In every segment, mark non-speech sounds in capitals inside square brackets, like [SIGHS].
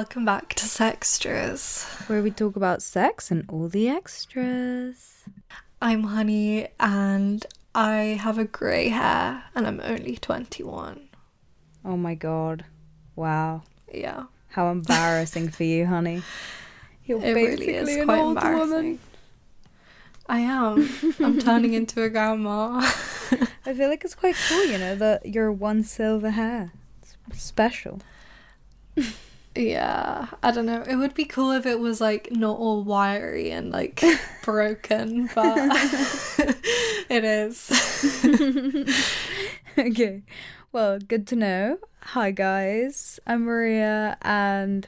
welcome back to Sextras. where we talk about sex and all the extras. I'm Honey and I have a grey hair and I'm only 21. Oh my god. Wow. Yeah, How embarrassing for you, honey. [LAUGHS] You're it really is quite embarrassing. I am. I'm turning into a grandma. [LAUGHS] I feel like it's quite cool, you know, that you're one silver hair. It's special. [LAUGHS] yeah, I don't know. It would be cool if it was like not all wiry and like [LAUGHS] broken, but [LAUGHS] it is. [LAUGHS] okay. Well, good to know. Hi, guys. I'm Maria, and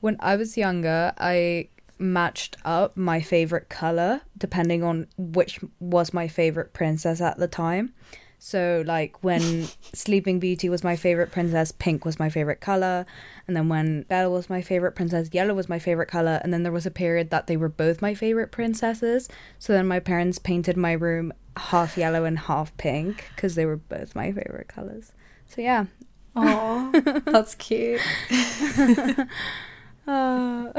when I was younger, I matched up my favorite color depending on which was my favorite princess at the time. So, like when Sleeping Beauty was my favorite princess, pink was my favorite color. And then when Belle was my favorite princess, yellow was my favorite color. And then there was a period that they were both my favorite princesses. So then my parents painted my room half yellow and half pink because they were both my favorite colors. So, yeah. Oh, [LAUGHS] that's cute. Uh,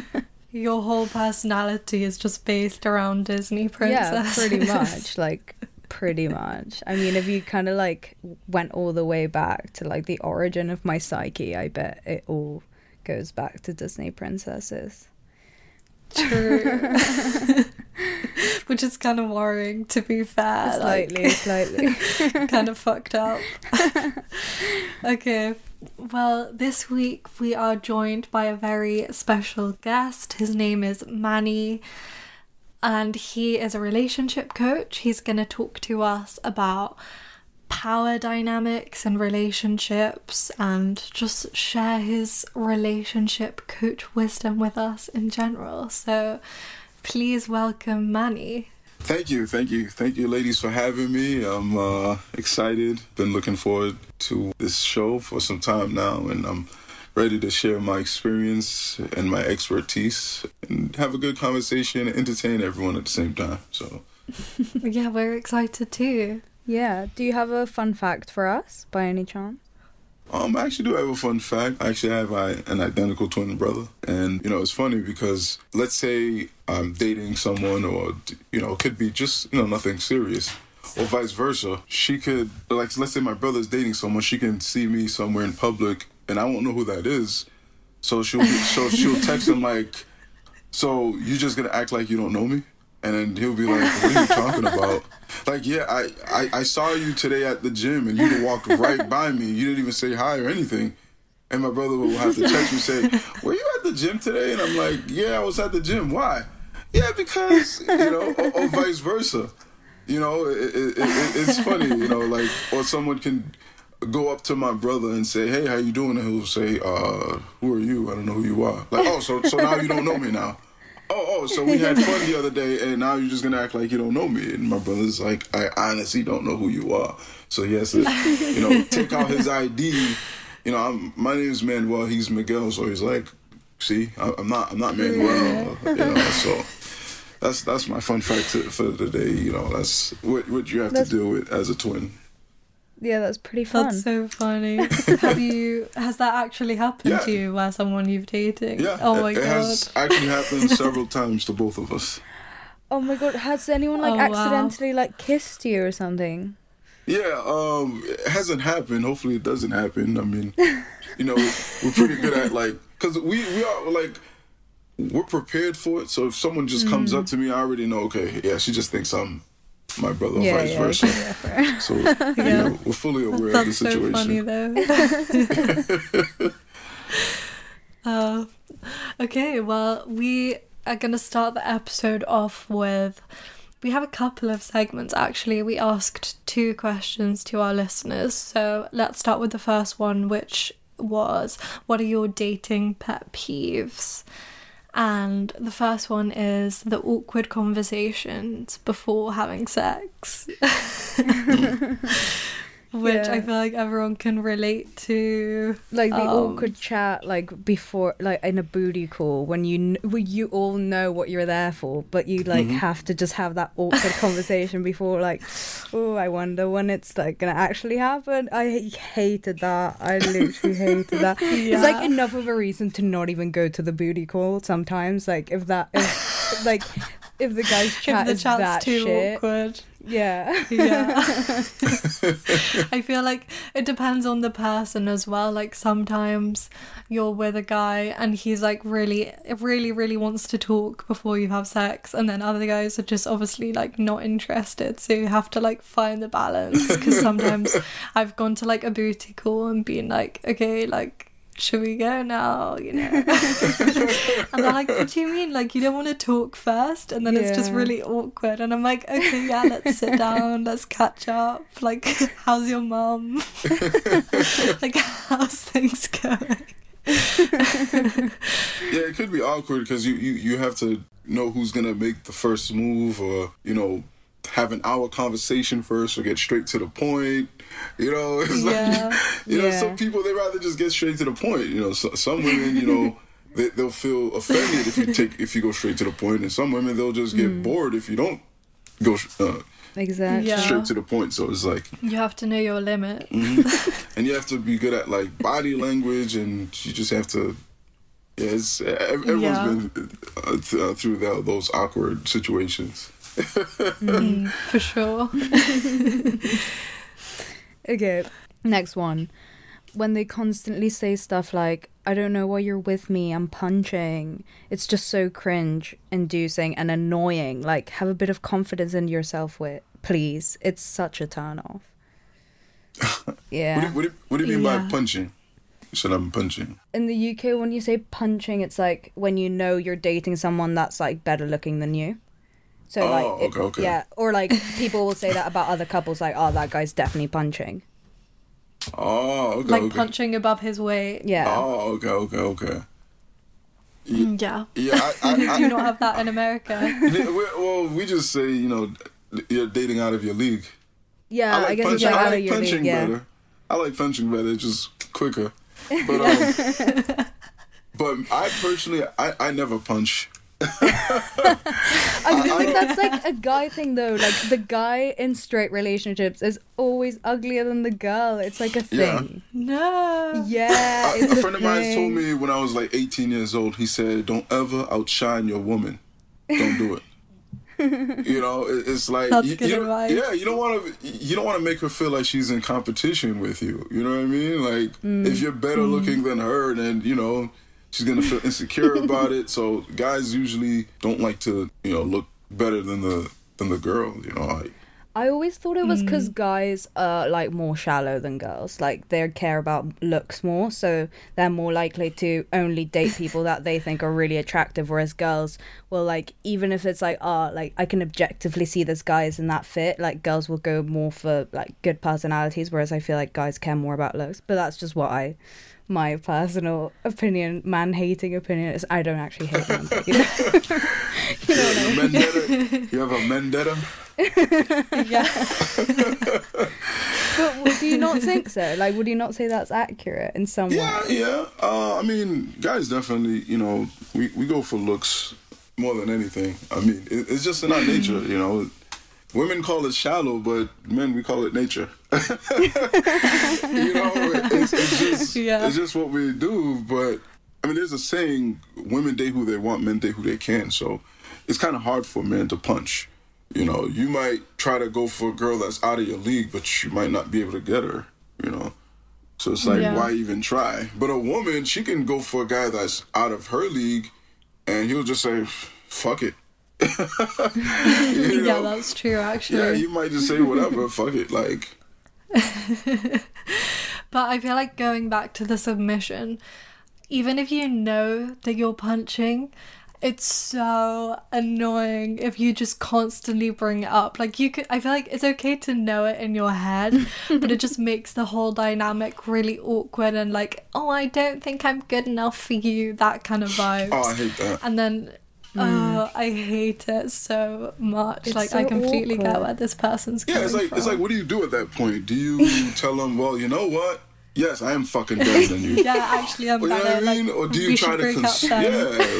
[LAUGHS] Your whole personality is just based around Disney yeah, pretty much. Like, pretty much. I mean, if you kind of like went all the way back to like the origin of my psyche, I bet it all goes back to Disney princesses. True. [LAUGHS] Which is kind of worrying, to be fair. Slightly, slightly. [LAUGHS] Kind of fucked up. [LAUGHS] okay. Well, this week we are joined by a very special guest. His name is Manny, and he is a relationship coach. He's going to talk to us about power dynamics and relationships and just share his relationship coach wisdom with us in general. So please welcome Manny. Thank you, thank you, thank you, ladies, for having me. I'm uh, excited. Been looking forward to this show for some time now, and I'm ready to share my experience and my expertise and have a good conversation and entertain everyone at the same time. So, [LAUGHS] Yeah, we're excited too. yeah. Do you have a fun fact for us by any chance? um, I actually do have a fun fact. I actually have uh, an identical twin brother, and you know, it's funny because let's say I'm dating someone, or you know, it could be just you know nothing serious. or vice versa. She could, like, let's say my brother's dating someone, she can see me somewhere in public and I won't know who that is. So she'll, be, so she'll text him like, "So you just gonna act like you don't know me?" And then he'll be like, "What are you talking about?" Like, yeah, I, I, I saw you today at the gym and you walked right by me. You didn't even say hi or anything. And my brother will have to text me say, "Were you at the gym today?" And I'm like, "Yeah, I was at the gym. Why?" Yeah, because you know, or, or vice versa. You know, it, it, it, it's funny. You know, like or someone can go up to my brother and say, "Hey, how you doing?" And he'll say, "Uh, who are you? I don't know who you are." Like, oh, so so now you don't know me now. Oh, oh, so we had fun the other day, and now you're just gonna act like you don't know me. And my brother's like, I honestly don't know who you are. So he has to, you know, [LAUGHS] take out his ID. You know, I'm, my name is Manuel. He's Miguel. So he's like, see, I, I'm not, I'm not Manuel. You know, so that's that's my fun fact to, for the day. You know, that's what what you have That's- to deal with as a twin. Yeah, that's pretty fun. That's so funny. [LAUGHS] Have you? Has that actually happened Yeah. to you? Where someone you've dated? Yeah, Oh it, my it god. has actually happened [LAUGHS] several times to both of us. oh my god, has anyone like Oh, wow. accidentally like kissed you or something? Yeah, um, it hasn't happened. Hopefully, it doesn't happen. I mean, [LAUGHS] you know, we're pretty good at like, cause we we are like, we're prepared for it. So if someone just comes up to me, I already know. Okay, yeah, she just thinks I'm my brother, Yeah, vice yeah, versa. okay, yeah. So [LAUGHS] you know, we're fully aware of the That's so situation. funny though. [LAUGHS] uh, okay, well, we are going to start the episode off with. We have a couple of segments actually. We asked two questions to our listeners. So let's start with the first one, which was What are your dating pet peeves? And the first one is the awkward conversations before having sex. [LAUGHS] [LAUGHS] which Yeah. I feel like everyone can relate to. like the Um, awkward chat like before like in a booty call when you when you all know what you're there for but you like Mm-hmm. have to just have that awkward conversation before like oh i wonder when it's like gonna actually happen i hated that i literally hated that [LAUGHS] it's like enough of a reason to not even go to the booty call sometimes like if that if like if the guy's [LAUGHS] chat if the is chat's that too shit awkward. Yeah [LAUGHS] Yeah. [LAUGHS] I feel like it depends on the person as well. Like sometimes you're with a guy and he's like really, really, really wants to talk before you have sex, and then other guys are just obviously like not interested. So you have to like find the balance because sometimes [LAUGHS] I've gone to like a booty call and been like, okay, like. Should we go now? You know, [LAUGHS] and they're like, "What do you mean? Like, you don't want to talk first? And then it's just really awkward. And I'm like, "Okay, yeah, let's sit down, [LAUGHS] let's catch up. Like, [LAUGHS] how's your mum? like, how's things going?" Yeah, it could be awkward because you, you you have to know who's gonna make the first move, or you know, have an hour conversation first, or get straight to the point. You know, [LAUGHS] it's Yeah. like you know, some people they rather just get straight to the point. You know, so, some women, you know. [LAUGHS] They, they'll feel offended if you take if you go straight to the point, and some women they'll just get bored if you don't go uh, exactly Yeah. straight to the point. So it's like, You have to know your limit. [LAUGHS] and you have to be good at like body language, and you just have to. Yeah, it's, ev- everyone's Yeah. been uh, th- uh, through that, those awkward situations. Mm, [LAUGHS] for sure. [LAUGHS] Okay, next one. When they constantly say stuff like, I don't know why you're with me, I'm punching. It's just so cringe inducing and annoying. Like, have a bit of confidence in yourself, with please. It's such a turn off. [LAUGHS] What, Yeah. do, what, do, what do you mean Yeah. by punching? You said I'm punching. In the UK, when you say punching, it's like when you know you're dating someone that's like better looking than you. So Oh, like, it- okay, okay. yeah, or like [LAUGHS] people will say that about other couples, like, oh, that guy's definitely punching. Oh, okay, Like okay. punching above his weight. Yeah. Oh, okay, okay, okay. Mm, Yeah. Yeah, I, I, [LAUGHS] I, Do you not have that in America? [LAUGHS] Well, we just say you know you're dating out of your league. Yeah, I, I like guess punching. it's I out like of your punching league. Yeah. better. I like punching better. It's just quicker. But um, but I personally, I, I never punch. [LAUGHS] I feel like that's like a guy thing though. Like the guy in straight relationships is always uglier than the girl. It's like a Yeah. thing. no. Yeah, A- it's a a friend of mine told me when I was like 18 years old. He said, "Don't ever outshine your woman. Don't do it." [LAUGHS] you know, it, it's like That's you, good you don't- advice. yeah, you don't want to you don't want to make her feel like she's in competition with you. You know what I mean? Like if mm. you're better looking mm. than her, then you know she's gonna feel insecure about it. So guys usually don't like to you know look better than the than the girl. You know, like I always thought it was because Mm. guys are like more shallow than girls. Like they care about looks more, so they're more likely to only date people that they think are really attractive. Whereas girls will like even if it's like ah like I can objectively see this guy is in that fit. Like girls will go more for like good personalities, whereas I feel like guys care more about looks. But that's just what I. My personal opinion, man hating opinion is I don't actually hate men. but, [LAUGHS] [LAUGHS] you know. you know I mean? you have a vendetta. [LAUGHS] Yeah. But would you not think so? Like, would you not say that's accurate in some Yeah, way? yeah. Uh, I mean, guys definitely, you know, we, we go for looks more than anything. I mean, it, it's just in our nature, you know. Women call it shallow, but men we call it nature. [LAUGHS] you know, it's, it's just [LAUGHS] Yeah. it's just what we do. But I mean, there's a saying: women date who they want, men date who they can. So it's kind of hard for men to punch. You know, you might try to go for a girl that's out of your league, but you might not be able to get her. You know. So it's like, Yeah. why even try? But a woman, she can go for a guy that's out of her league, and he'll just say, "Fuck it." You [LAUGHS] Yeah, know? that's true actually. yeah. You might just say whatever. [LAUGHS] fuck it. Like, But I feel like going back to the submission, even if you know that you're punching, it's so annoying if you just constantly bring it up. Like you could I feel like it's okay to know it in your head, but it just [LAUGHS] makes the whole dynamic really awkward and like, oh I don't think I'm good enough for you, that kind of vibe. oh, I hate that. and then Oh, I hate it so much. It's like I so completely get awkward. where this person's Yeah, coming it's like from. it's like what do you do at that point? Do you [LAUGHS] tell them, well, you know what? Yes, I am fucking better than you. [LAUGHS] yeah, actually, I'm Or, you know what I mean? Like, or do you try to break cons- yeah,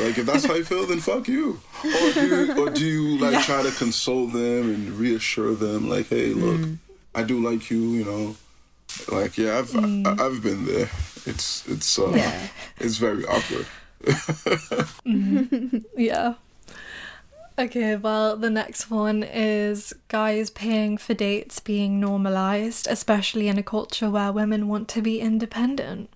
like if that's how you feel, then fuck you. Or do you, or do you [LAUGHS] like Yeah. try to console them and reassure them, like, hey, look, Mm. I do like you, you know, like yeah, I've Mm. I, I've been there. It's it's uh, Yeah. it's very awkward. Yeah. Okay, well, the next one is guys paying for dates being normalized, especially in a culture where women want to be independent.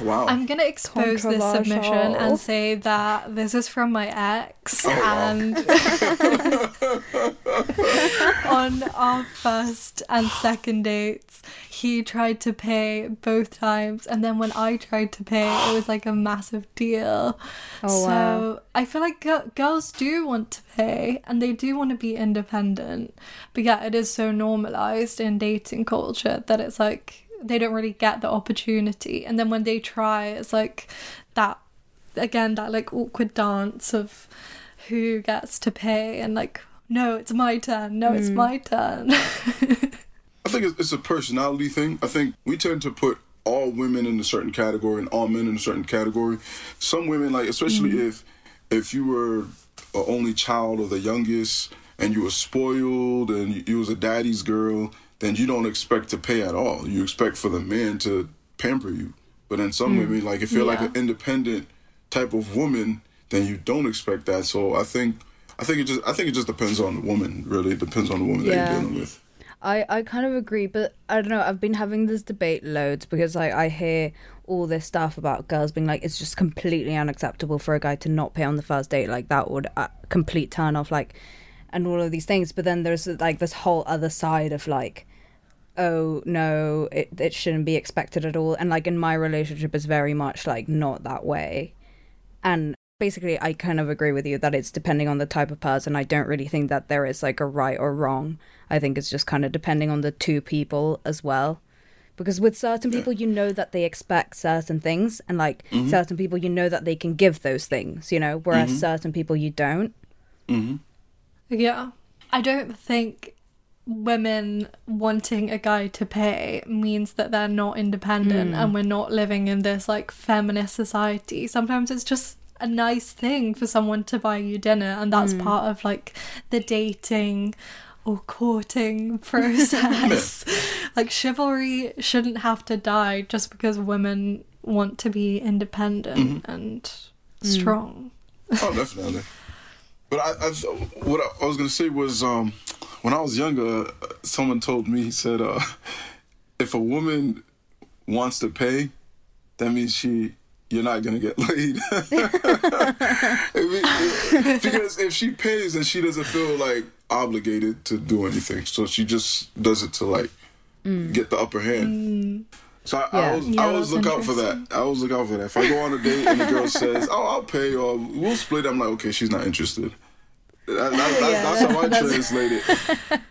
Wow. I'm gonna expose this submission and say that this is from my ex, Oh, wow. and [LAUGHS] on our first and second dates, he tried to pay both times, and then when I tried to pay, it was like a massive deal. Oh, so wow. I feel like gi- girls do want to pay, and they do want to be independent, but yeah, it is so normalized in dating culture that it's like they don't really get the opportunity. And then when they try it's like that again that like awkward dance of who gets to pay and like no it's my turn. No it's hmm. my turn. [LAUGHS] I think it's, it's a personality thing. I think we tend to put all women in a certain category and all men in a certain category. Some women, like especially hmm. if if you were a only child or the youngest and you were spoiled and you, you was a daddy's girl, then you don't expect to pay at all. You expect for the man to pamper you. But in some women, like if you're like an independent type of woman, then you don't expect that. So I think I think it just I think it just depends on the woman. Really, it depends on the woman that you're dealing with. I, I kind of agree, but I don't know. I've been having this debate loads because like I hear all this stuff about girls being like it's just completely unacceptable for a guy to not pay on the first date. Like that would uh, complete turn off. Like and all of these things. But then there's like this whole other side of like, oh no, it it shouldn't be expected at all. And like in my relationship, is very much like not that way. And basically, I kind of agree with you that it's depending on the type of person. I don't really think that there is like a right or wrong. I think it's just kind of depending on the two people as well. Because with certain people, you know that they expect certain things, and like certain people, you know that they can give those things, you know, whereas certain people, you don't. hmm yeah i don't think women wanting a guy to pay means that they're not independent and hmm. we're not living in this like feminist society. Sometimes it's just a nice thing for someone to buy you dinner and that's hmm. part of like the dating or courting [LAUGHS] process. [LAUGHS] Like chivalry shouldn't have to die just because women want to be independent mm-hmm. and hmm. strong. Oh, definitely. [LAUGHS] But I, I what I, I was gonna say was, um, when I was younger, someone told me he said, uh, if a woman wants to pay, that means she you're not gonna get laid. [LAUGHS] Because if she pays, then she doesn't feel like obligated to do anything. So she just does it to like get the upper hand. So I, I always, Yeah, I always look out for that. I always look out for that. If I go on a date and the girl says, "Oh, I'll pay," or "We'll split," I'm like, "Okay, she's not interested." That, that, [LAUGHS] that's, Yeah, that's how I that's- translate it.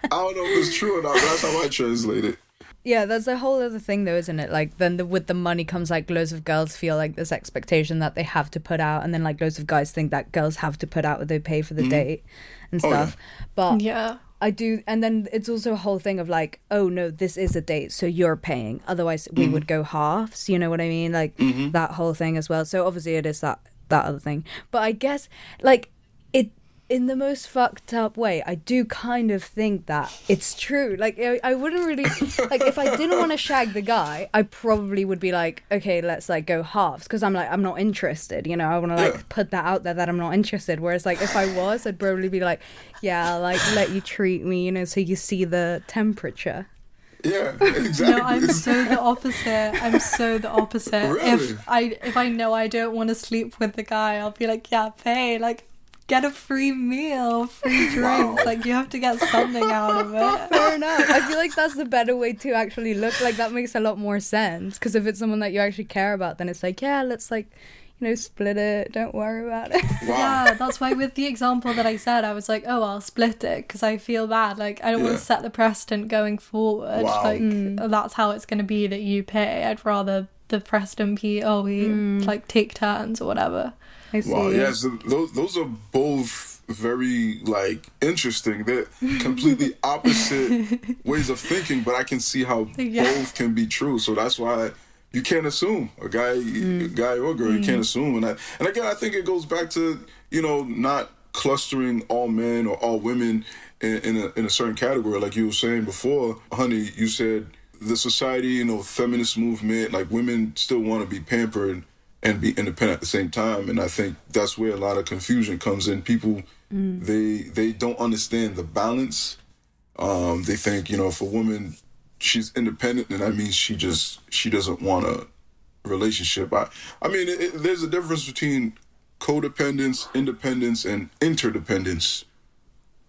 I don't know if it's true or not, but that's how I translate it. Yeah, that's a whole other thing, though, isn't it? Like, then the, with the money comes like loads of girls feel like this expectation that they have to put out, and then like loads of guys think that girls have to put out what they pay for the mm-hmm. date and Oh, yeah. stuff. But yeah I do, and then it's also a whole thing of like, oh no, this is a date, so you're paying. Otherwise, we would mm-hmm. go halves. You know what I mean? Like mm-hmm. that whole thing as well. So obviously, it is that that other thing. But I guess like it in the most fucked up way. I do kind of think that it's true. Like I, I wouldn't really [LAUGHS] like if I didn't want to shag the guy, I probably would be like, okay, let's like go halves because I'm like I'm not interested. You know, I want to like [CLEARS THROAT] put that out there that I'm not interested. Whereas like if I was, I'd probably be like, yeah, like let you treat me, you know, so you see the temperature. Yeah, exactly. [LAUGHS] No, I'm so the [LAUGHS] opposite. I'm so the opposite. Really? If I if I know I don't want to sleep with the guy, I'll be like, yeah, pay, like get a free meal, free [LAUGHS] drinks. Wow. Like you have to get something out of [LAUGHS] it. Fair enough. I feel like [LAUGHS] that's the better way to actually look. Like that makes a lot more sense. Because if it's someone that you actually care about, then it's like, yeah, let's like, you know, split it. Don't worry about it. wow. Yeah, that's why with the example that I said, I was like, oh, I'll split it because I feel bad. Like I don't want to set the precedent going forward. Wow. Like mm. that's how it's going to be that you pay. I'd rather the precedent be, oh, we mm. like take turns or whatever. I see. Wow, yes, those those are both very like interesting. They're completely [LAUGHS] opposite [LAUGHS] ways of thinking, but I can see how Yeah. both can be true. So that's why you can't assume a guy, mm. a guy or girl. You can't mm. assume, and I, and again, I think it goes back to you know not clustering all men or all women in, in a in a certain category. Like you were saying before, honey, you said the society, you know, feminist movement, like women still want to be pampered and be independent at the same time. And I think that's where a lot of confusion comes in. People they they don't understand the balance. Um, they think, you know, if a woman she's independent, then that means she just she doesn't want a relationship. I I mean, it, it, there's a difference between codependence, independence, and interdependence.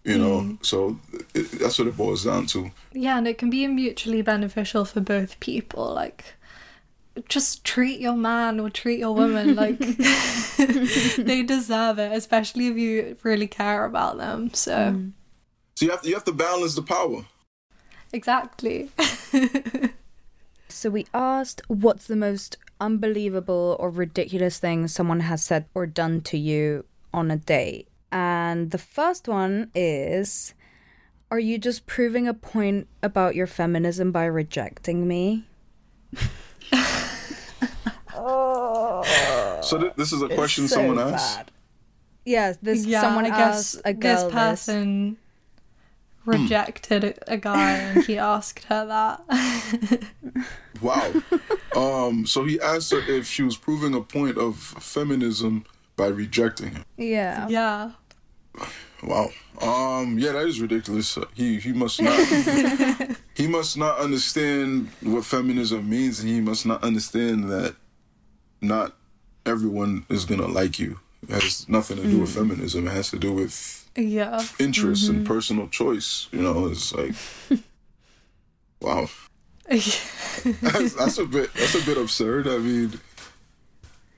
You know, so it, that's what it boils down to. Yeah, and it can be mutually beneficial for both people. Like, just treat your man or treat your woman like [LAUGHS] they deserve it, especially if you really care about them. So, mm. So you have to, you have to balance the power. exactly. [LAUGHS] So we asked what's the most unbelievable or ridiculous thing someone has said or done to you on a date. And the first one is Are you just proving a point about your feminism by rejecting me? [LAUGHS] So th- this is a question So someone asked. bad. Yes, this yeah, someone I guess asked a girl this this. person rejected a- a guy and he asked her that. [LAUGHS] Wow. um. So he asked her if she was proving a point of feminism by rejecting him. Yeah. yeah. Wow. Um. Yeah, that is ridiculous. Uh, He he must not. [LAUGHS] he must not understand what feminism means, and he must not understand that not everyone is gonna like you. It has nothing to do with mm. feminism. It has to do with Yeah. interests and mm-hmm. personal choice. You know, it's like, [LAUGHS] wow. That's, [LAUGHS] that's a bit. That's a bit absurd. I mean,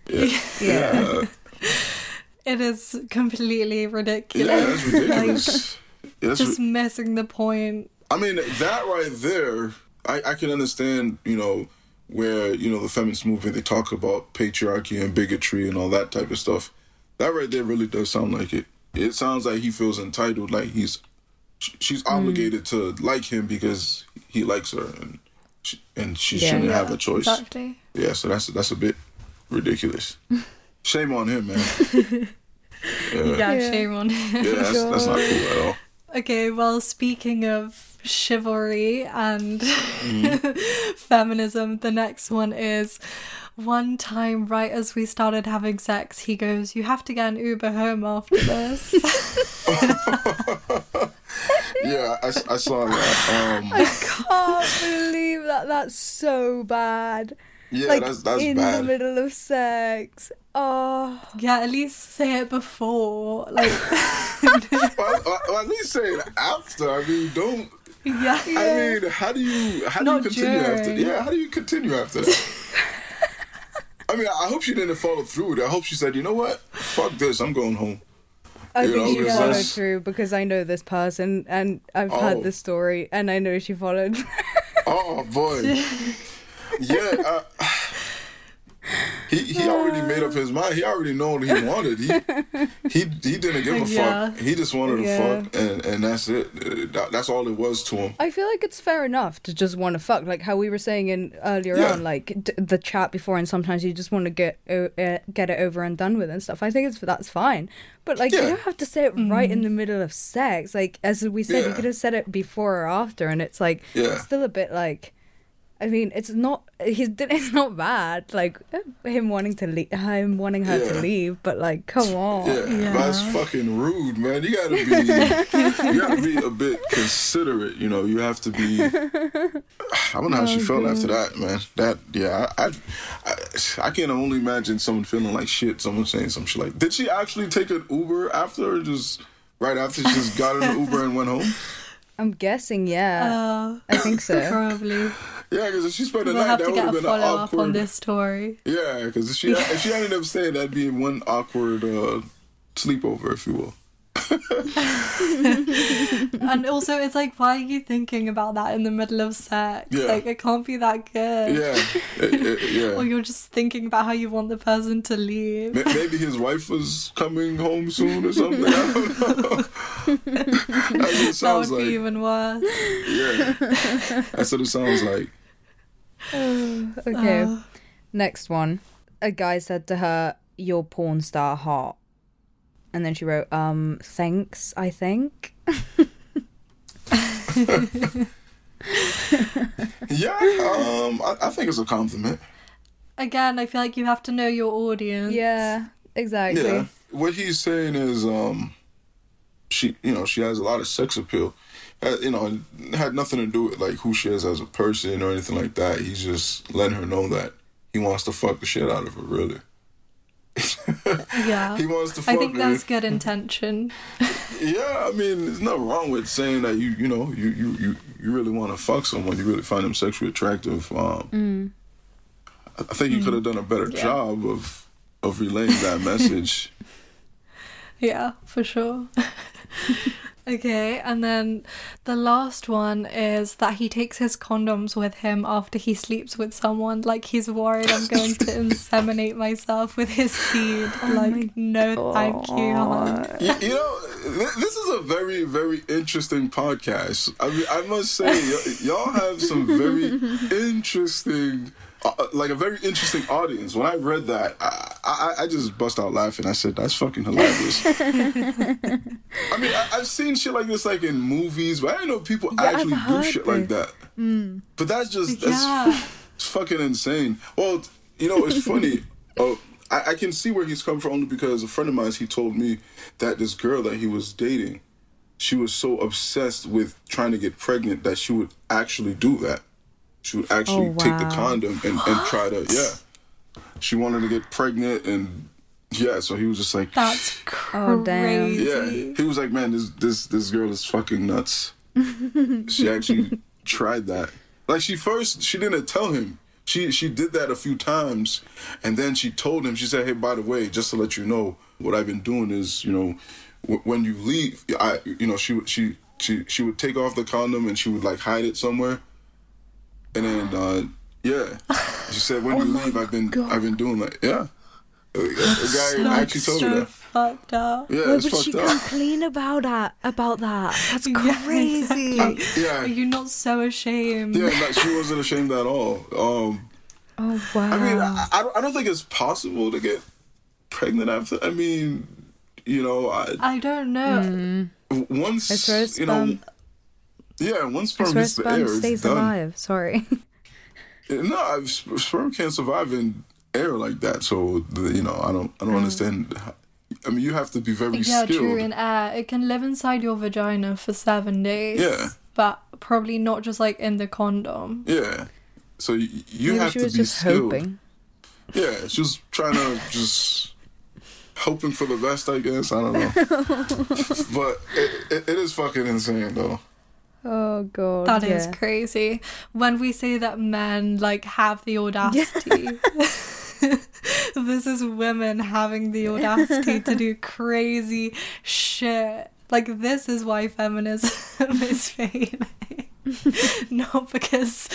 yeah, Yeah. yeah, [LAUGHS] It is completely ridiculous. yeah that's ridiculous. That's Just missing the point. I mean, that right there, I, I can understand, you know, where, you know, the feminist movement, they talk about patriarchy and bigotry and all that type of stuff. That right there really does sound like it. It sounds like he feels entitled, like he's, she's mm. obligated to like him because he likes her and she, and she Yeah. shouldn't Yeah, have a choice. Exactly. Yeah, so that's that's a bit ridiculous. [LAUGHS] Shame on him, man. [LAUGHS] Yeah, Yeah. shame on him. Yeah, that's, that's not cool at all. Okay, well, speaking of chivalry and Mm-hmm. [LAUGHS] feminism, the next one is one time right as we started having sex, he goes, You have to get an Uber home after this. [LAUGHS] Yeah, I, I saw that. Um, I can't believe that. That's so bad. yeah, like that's that's in bad. the middle of sex. Oh, yeah, at least say it before. Like, [LAUGHS] well, well, at least say it after. I mean, don't. yeah. I mean, how do you how do Not you continue after? Yeah, how do you continue after that? I mean, I hope she didn't follow through with it. I hope she said, you know what, fuck this, I'm going home. I You think know, she followed that's- through because I know this person and I've Oh. heard this story and I know she followed. Oh boy, [LAUGHS] yeah. Uh, he he already made up his mind. He already know what he [LAUGHS] wanted. He he he didn't give a Yeah. fuck. He just wanted to fuck, and and that's it. That- that's all it was to him. I feel like it's fair enough to just want to fuck, like how we were saying in earlier Yeah. on, like d- the chat before, and sometimes you just want to get o- uh, get it over and done with and stuff. I think it's that's fine, but like you don't have to say it right in the middle of sex. Like as we said, you could have said it before or after, and it's like Yeah. it's still a bit like. I mean, it's not he's [LAUGHS] it's not bad. Like him wanting to leave, him wanting her to leave, but like, come on. Yeah, Yeah. that's fucking rude, man. You gotta be, [LAUGHS] you gotta be a bit considerate. You know, you have to be. [SIGHS] I don't know how she felt after that, man. That, yeah, I, I, I, I can only imagine someone feeling like shit. Someone saying some shit like, did she actually take an Uber after, or just right after she just got in an Uber and went home? [LAUGHS] I'm guessing, yeah. Uh, I think so. probably. Yeah, because if she spent the We'll night, that would have been an follow up on this story. Yeah, because if she if she ended up staying, that'd be one awkward uh, sleepover, if you will. [LAUGHS] and also, it's like, why are you thinking about that in the middle of sex? Yeah. Like, it can't be that good. Yeah, Uh, uh, yeah. [LAUGHS] Or you're just thinking about how you want the person to leave. Ma- Maybe his wife was coming home soon or something. I don't know. [LAUGHS] That's what it That would like. be even worse. Yeah, that's what it sounds like. [SIGHS] Okay. Uh, Next one. A guy said to her, "You're porn star hot," and then she wrote, "Um, thanks. I think." [LAUGHS] Yeah, um, I, I think it's a compliment. again, I feel like you have to know your audience. Yeah, exactly. Yeah, what he's saying is, um, she, you know, she has a lot of sex appeal. Uh, you know, had nothing to do with like who she is as a person or anything like that. He's just letting her know that he wants to fuck the shit out of her. Really, [LAUGHS] Yeah. he wants to fuck I think her. that's good intention. [LAUGHS] Yeah, I mean, there's nothing wrong with saying that you, you know, you you you, you really want to fuck someone, you really find them sexually attractive. Um, I I think you could have done a better Yeah. job of of relaying that [LAUGHS] message. Yeah, for sure. Okay, and then the last one is that he takes his condoms with him after he sleeps with someone. Like he's worried I'm going to [LAUGHS] inseminate myself with his seed. Oh like, no, thank you. you, you know, th- this is a very very interesting podcast. I mean, I must say, y- y'all have some very [LAUGHS] interesting. Uh, like a very interesting audience. When I read that, I, I, I just bust out laughing. I said, "That's fucking hilarious." [LAUGHS] I mean, I, I've seen shit like this like in movies, but I didn't know people Yeah, actually do shit like that. But that's just that's Yeah. it's fucking insane. Well, you know, it's funny. [LAUGHS] Oh, I, I can see where he's come from only because a friend of mine he told me that this girl that he was dating, she was so obsessed with trying to get pregnant that she would actually do that. She would actually Oh, take the condom and, and [GASPS] try to yeah. She wanted to get pregnant and yeah, so he was just like That's Oh, damn. yeah, he was like, man, this this this girl is fucking nuts. [LAUGHS] she actually tried that. Like she first, she didn't tell him. She she did that a few times, and then she told him. She said, "Hey, by the way, just to let you know, what I've been doing is, you know, w- when you leave, I, you know, she would she she she would take off the condom and she would like hide it somewhere, and then uh yeah, she said, when [LAUGHS] you leave, I've been I've been doing that. Yeah, a, a guy That's actually told so me that. fucked up. Yeah, Why would she fucked up. complain about that? About that? That's [LAUGHS] Yeah, crazy. exactly. Yeah. Are you not so ashamed? Yeah, like, she wasn't ashamed at all. Um, Oh wow. I mean, I, I, don't, I don't think it's possible to get pregnant after. I mean, you know, I, I don't know. once I swear you know, sperm- yeah, once I sperm swear hits the sperm air, it's stays done. alive. Sorry. [LAUGHS] Eh, no, I've, sperm can't survive in air like that. So you know, I don't, I don't oh. understand. I mean, you have to be very Yeah, uh, skilled. true. In air, it can live inside your vagina for seven days. Yeah. But probably not just like in the condom. yeah. So you, you Maybe have she to was be just skilled. hoping. Yeah, she was trying to [LAUGHS] just hoping for the best, I guess. I don't know, [LAUGHS] but it, it, it is fucking insane though. Oh god. That is yeah. crazy. When we say that men like have the audacity, [LAUGHS] this is women having the audacity to do [LAUGHS] crazy shit. Like this is why feminism [LAUGHS] is failing. [LAUGHS] [LAUGHS] not because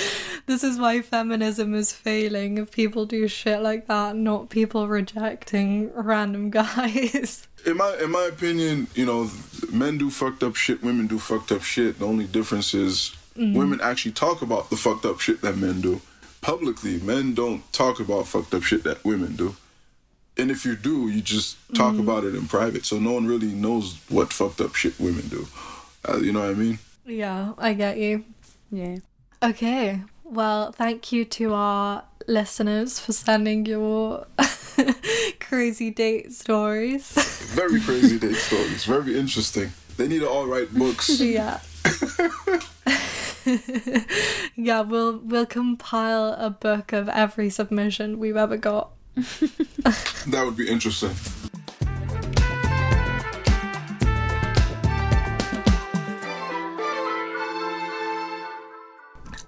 this is why feminism is failing if people do shit like that, not people rejecting random guys. [LAUGHS] In my in my opinion, you know, men do fucked up shit, women do fucked up shit. The only difference is women actually talk about the fucked up shit that men do publicly. Men don't talk about fucked up shit that women do. And if you do, you just talk about it in private, so no one really knows what fucked up shit women do. Uh, you know what I mean? Yeah, I get you. Yeah. Okay. Well, thank you to our listeners for sending your [LAUGHS] crazy date stories. [LAUGHS] Very crazy date stories. Very interesting. They need to all write books. [LAUGHS] yeah. yeah, we'll we'll compile a book of every submission we've ever got. That would be interesting.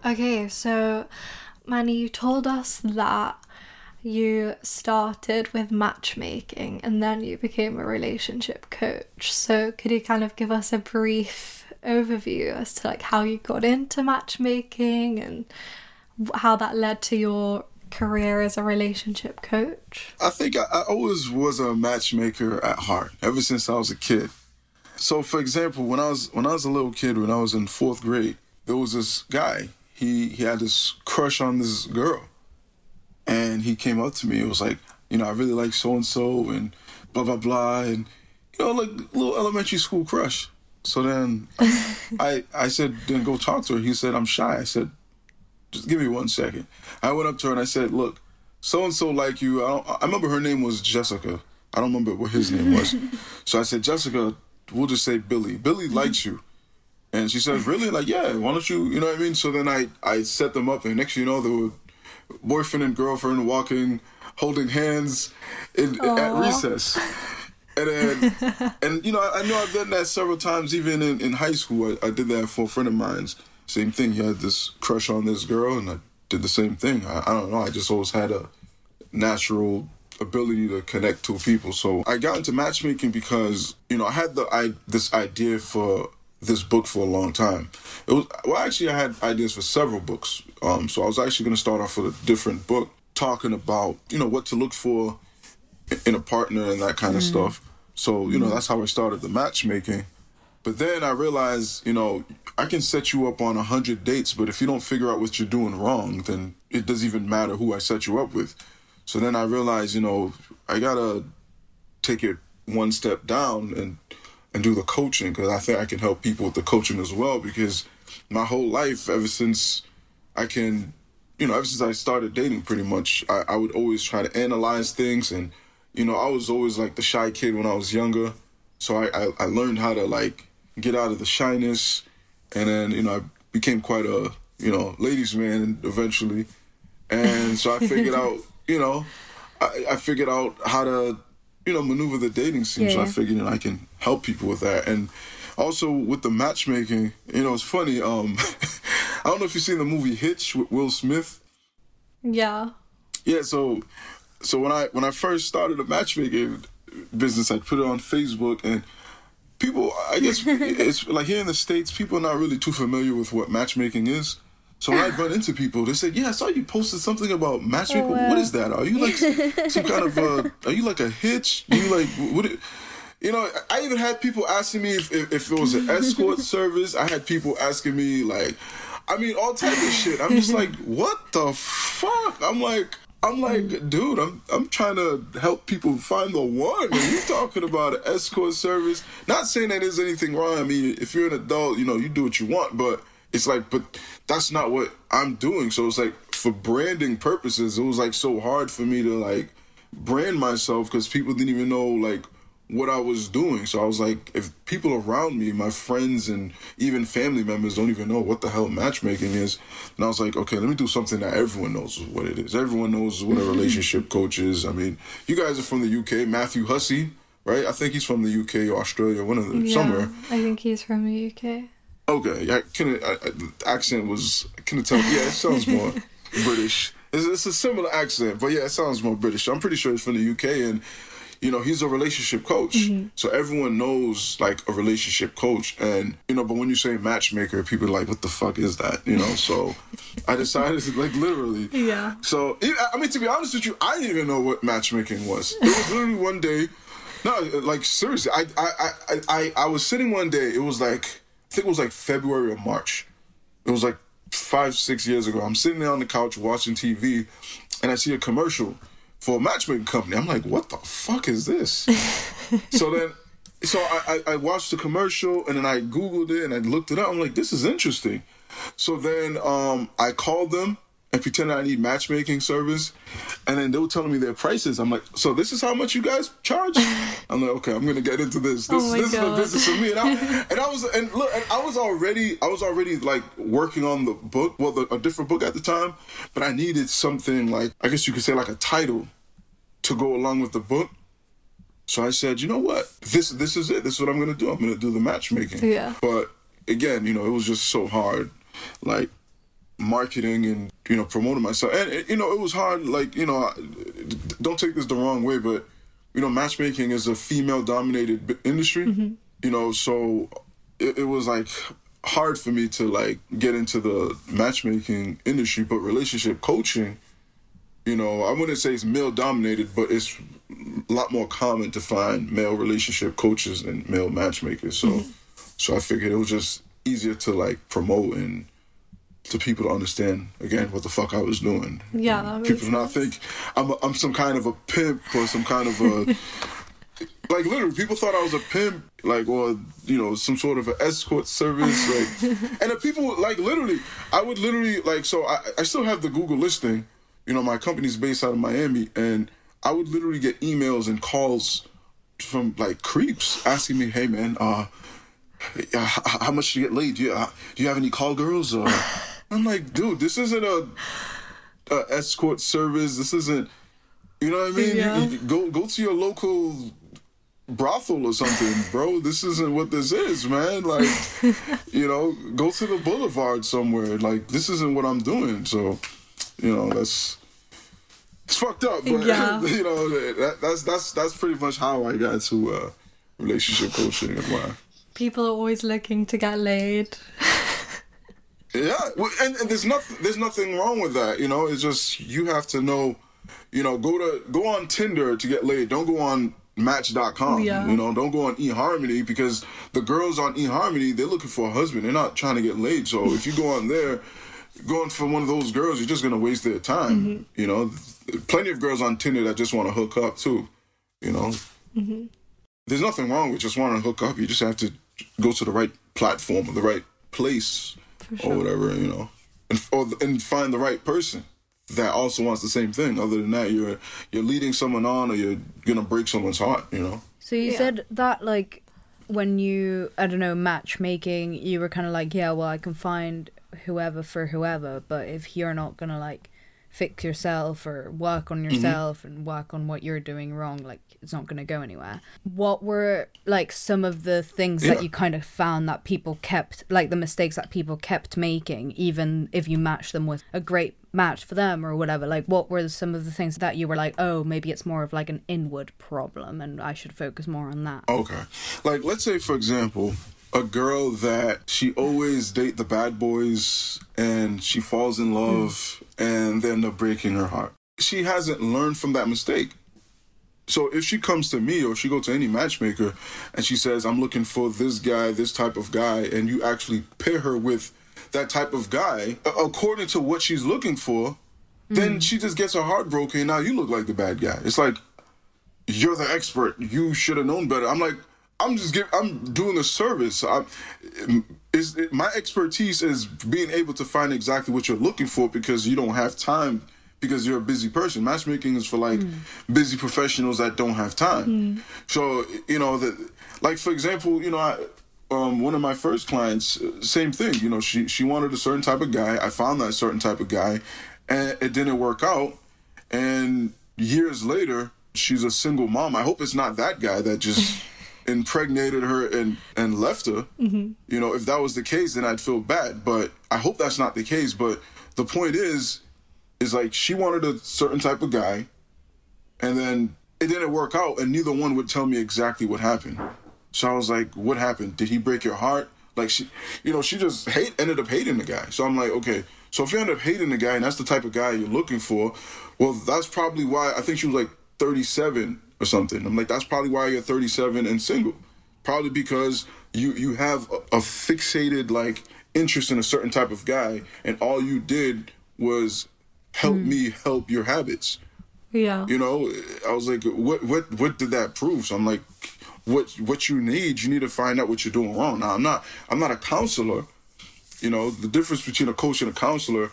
Okay, so Manny, you told us that you started with matchmaking and then you became a relationship coach. So, could you kind of give us a brief overview as to like how you got into matchmaking and how that led to your career as a relationship coach? I think I, I always was a matchmaker at heart ever since I was a kid. So, for example, when I was when I was a little kid, when I was in fourth grade, there was this guy. He he had this crush on this girl, and he came up to me. It was like, you know, I really like so and so, and blah blah blah, and you know, like little elementary school crush. So then [LAUGHS] I I said, then go talk to her. He said, I'm shy. I said, just give me one second. I went up to her and I said, look, so and so like you. I, I remember her name was Jessica. I don't remember what his name was. [LAUGHS] so I said, Jessica, we'll just say Billy. Billy mm-hmm. likes you. And she says, really? Like, yeah, why don't you, you know what I mean? So then I, I set them up, and next thing you know, were boyfriend and girlfriend walking, holding hands in, at recess. And then, [LAUGHS] and you know, I, I, know I've done that several times, even in, in high school. I, I, did that for a friend of mine's. Same thing. He had this crush on this girl, and I did the same thing. I, I don't know. I just always had a natural ability to connect to people. So I got into matchmaking because you know I had the I this idea for this book for a long time. It was well, actually, I had ideas for several books. Um, so I was actually going to start off with a different book, talking about you know what to look for in a partner and that kind of mm. stuff. So you know that's how I started the matchmaking. But then I realized, you know, I can set you up on a hundred dates, but if you don't figure out what you're doing wrong, then it doesn't even matter who I set you up with. So then I realized, you know, I gotta take it one step down and and do the coaching because I think I can help people with the coaching as well because my whole life ever since I can you know ever since I started dating pretty much I, I would always try to analyze things and you know I was always like the shy kid when I was younger. So I, I, I learned how to like get out of the shyness and then you know I became quite a you know ladies man eventually. And so I figured [LAUGHS] out you know I, I figured out how to you know, maneuver the dating scene. Yeah. So I figured you know, I can help people with that. And also with the matchmaking, you know, it's funny. Um, [LAUGHS] I don't know if you've seen the movie Hitch with Will Smith. Yeah. Yeah. So, so when I when I first started a matchmaking business, I put it on Facebook and people. I guess [LAUGHS] it's like here in the states, people are not really too familiar with what matchmaking is. So when I run into people, they said, "Yeah, I saw you posted something about matchmaking. Oh, wow. What is that? Are you like [LAUGHS] some kind of uh, are you like a hitch? Do you like what?" It, you know, I even had people asking me if, if, if it was an escort [LAUGHS] service. I had people asking me like, I mean, all type of shit. I'm just like, what the fuck? I'm like, I'm like, dude, I'm I'm trying to help people find the one. And you talking about an escort service? Not saying that there's anything wrong. I mean, if you're an adult, you know, you do what you want, but it's like, but that's not what I'm doing. So it's like for branding purposes, it was like so hard for me to like brand myself because people didn't even know like what I was doing. So I was like, if people around me, my friends and even family members don't even know what the hell matchmaking is, and I was like, okay, let me do something that everyone knows what it is. Everyone knows what a mm-hmm. relationship coach is. I mean, you guys are from the UK, Matthew Hussey, right? I think he's from the UK or Australia, one of them, yeah, somewhere. I think he's from the UK. Okay, I couldn't. I, I, the accent was I couldn't tell. Yeah, it sounds more [LAUGHS] British. It's, it's, a similar accent, but yeah, it sounds more British. I'm pretty sure he's from the UK, and you know he's a relationship coach, mm-hmm. so everyone knows like a relationship coach, and you know. But when you say matchmaker, people are like, "What the fuck is that?" You know. So I [LAUGHS] decided to like literally. Yeah. So I mean, to be honest with you, I didn't even know what matchmaking was. It was literally one day. No, like seriously, I I I I, I was sitting one day. It was like think it was like February or March. It was like five, six years ago. I'm sitting there on the couch watching TV, and I see a commercial for a matchmaking company. I'm like, what the fuck is this? [LAUGHS] so then, so I, I, I watched the commercial, and then I Googled it, and I looked it up. I'm like, this is interesting. So then um, I called them and pretended I need matchmaking service. And then they were telling me their prices. I'm like, so this is how much you guys charge? [LAUGHS] I'm like, okay, I'm gonna get into this. This, oh this is a business for me. And I, [LAUGHS] and I was and look, and I was already I was already like working on the book, well, the, a different book at the time, but I needed something like I guess you could say like a title to go along with the book. So I said, you know what? This this is it. This is what I'm gonna do. I'm gonna do the matchmaking. Yeah. But again, you know, it was just so hard. Like marketing and you know promoting myself. And you know, it was hard. Like you know, I- don't take this the wrong way, but you know, matchmaking is a female-dominated b- industry. Mm-hmm. You know, so it, it was like hard for me to like get into the matchmaking industry, but relationship coaching. You know, I wouldn't say it's male dominated, but it's a lot more common to find male relationship coaches and male matchmakers. So, mm-hmm. so I figured it was just easier to like promote and to people to understand again what the fuck I was doing. Yeah, people do not think I'm a, I'm some kind of a pimp or some kind of a [LAUGHS] like literally people thought I was a pimp like or you know some sort of an escort service like [LAUGHS] and the people like literally I would literally like so I, I still have the Google listing you know my company's based out of Miami and I would literally get emails and calls from like creeps asking me hey man uh how much do you get laid? Do you, uh, do you have any call girls? Uh, I'm like, dude, this isn't a, a escort service. This isn't, you know what I mean? You- Yeah. you go go to your local brothel or something, bro. This isn't what this is, man. Like, [LAUGHS] you know, go to the boulevard somewhere. Like, this isn't what I'm doing. So, you know, that's it's fucked up, but Yeah. [LAUGHS] you know, that, that's that's that's pretty much how I got to uh, relationship coaching and why. People are always looking to get laid. [LAUGHS] Yeah, and, and there's nothing there's nothing wrong with that. You know, it's just you have to know. You know, go to go on Tinder to get laid. Don't go on Match.com. Yeah. You know, don't go on eHarmony because the girls on eHarmony they're looking for a husband. They're not trying to get laid. So if you go on there, going for one of those girls, you're just gonna waste their time. Mm-hmm. You know, plenty of girls on Tinder that just want to hook up too. You know, mm-hmm. there's nothing wrong with just wanting to hook up. You just have to go to the right platform or the right place or whatever, you know, and or, and find the right person that also wants the same thing. Other than that, you're you're leading someone on, or you're gonna break someone's heart. You know. So you Yeah. said that like when you I don't know matchmaking, you were kind of like, yeah, well, I can find whoever for whoever, but if you're not gonna like fix yourself or work on mm-hmm. yourself and work on what you're doing wrong, like it's not gonna go anywhere. What were like some of the things Yeah. that you kind of found that people kept like the mistakes that people kept making, even if you matched them with a great match for them or whatever? Like what were some of the things that you were like, oh, maybe it's more of like an inward problem and I should focus more on that? Okay. Like let's say for example, a girl that she always date the bad boys and she falls in love hmm. and they end up breaking her heart. She hasn't learned from that mistake. So if she comes to me or she go to any matchmaker and she says, I'm looking for this guy, this type of guy, and you actually pair her with that type of guy according to what she's looking for, then hmm. she just gets her heart broken and now you look like the bad guy. It's like you're the expert. You should have known better. I'm like, I'm just give, I'm doing a service. I'm, is it, my expertise is being able to find exactly what you're looking for because you don't have time because you're a busy person. Matchmaking is for like busy professionals that don't have time. So you know that, like for example, you know I. Um, one of my first clients, uh, same thing. You know, she she wanted a certain type of guy. I found that certain type of guy, and it didn't work out. And years later, she's a single mom. I hope it's not that guy that just [LAUGHS] impregnated her and and left her. You know, if that was the case, then I'd feel bad. But I hope that's not the case. But the point is, is like she wanted a certain type of guy, and then it didn't work out, and neither one would tell me exactly what happened. So I was like, "What happened? Did he break your heart?" Like she, you know, she just hate ended up hating the guy. So I'm like, okay. So if you end up hating the guy, and that's the type of guy you're looking for, well, that's probably why. I think she was like 37 or something. I'm like, that's probably why you're 37 and single. Probably because you you have a, a fixated like interest in a certain type of guy, and all you did was help mm-hmm. me help your habits. Yeah. You know, I was like, what what what did that prove? So I'm like, what what you need, you need to find out what you're doing wrong. Now I'm not I'm not a counselor. You know, the difference between a coach and a counselor,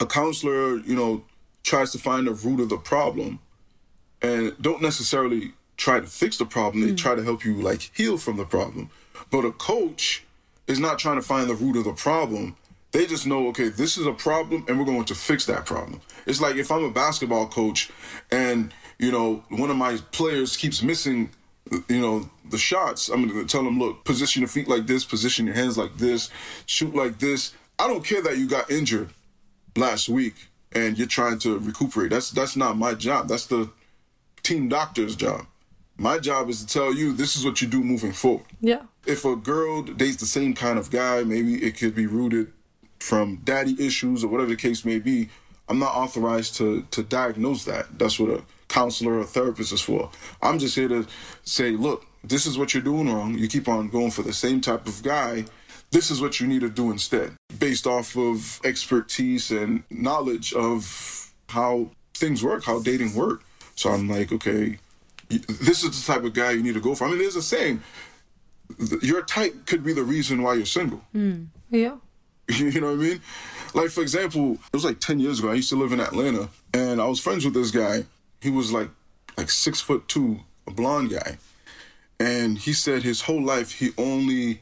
a counselor, you know, tries to find the root of the problem and don't necessarily try to fix the problem. They mm. try to help you like heal from the problem. But a coach is not trying to find the root of the problem. They just know, okay, this is a problem and we're going to fix that problem. It's like if I'm a basketball coach and, you know, one of my players keeps missing, you know, the shots, I'm going to tell them, look, position your feet like this, position your hands like this, shoot like this. I don't care that you got injured last week and you're trying to recuperate. That's that's not my job. That's the team doctor's job. My job is to tell you this is what you do moving forward. Yeah. If a girl dates the same kind of guy, maybe it could be rooted from daddy issues or whatever the case may be. I'm not authorized to to diagnose that. That's what a counselor or therapist is for. I'm just here to say, look, this is what you're doing wrong. You keep on going for the same type of guy. This is what you need to do instead, based off of expertise and knowledge of how things work, how dating work. So I'm like, okay, this is the type of guy you need to go for. I mean, there's a saying, your type could be the reason why you're single. Hmm. Yeah. [LAUGHS] You know what I mean? Like for example, it was like ten years ago. I used to live in Atlanta, and I was friends with this guy. He was like like six foot two, a blonde guy, and he said his whole life he only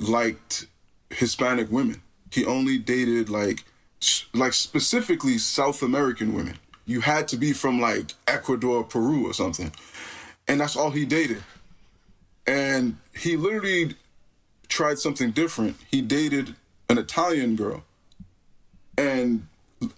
liked Hispanic women. He only dated like like specifically South American women. You had to be from like Ecuador, Peru, or something, and that's all he dated. And he literally tried something different. He dated an Italian girl and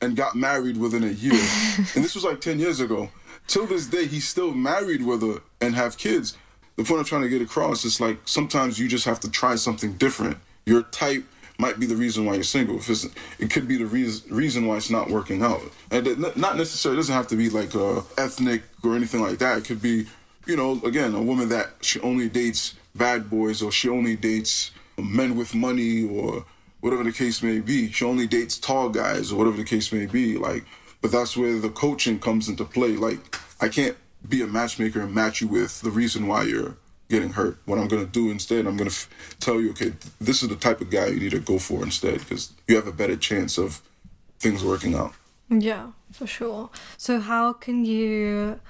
and got married within a year. [LAUGHS] and this was like 10 years ago. Till this day he's still married with her and have kids. The point I'm trying to get across is like sometimes you just have to try something different. Your type might be the reason why you're single. If it's, it could be the reason reason why it's not working out. And it, not necessarily it doesn't have to be like uh, ethnic or anything like that. It could be, you know, again, a woman that she only dates bad boys or she only dates men with money or whatever the case may be. She only dates tall guys or whatever the case may be. Like, but that's where the coaching comes into play. Like, I can't be a matchmaker and match you with the reason why you're getting hurt. What I'm gonna do instead, I'm gonna f- tell you, okay, this is the type of guy you need to go for instead, because you have a better chance of things working out. Yeah, for sure. So, how can you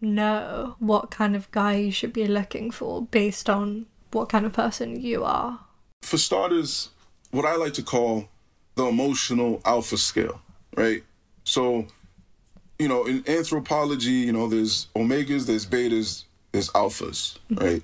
know what kind of guy you should be looking for based on what kind of person you are? For starters, what I like to call the emotional alpha scale, right? So, you know, in anthropology, you know, there's omegas, there's betas, there's alphas, mm-hmm. right?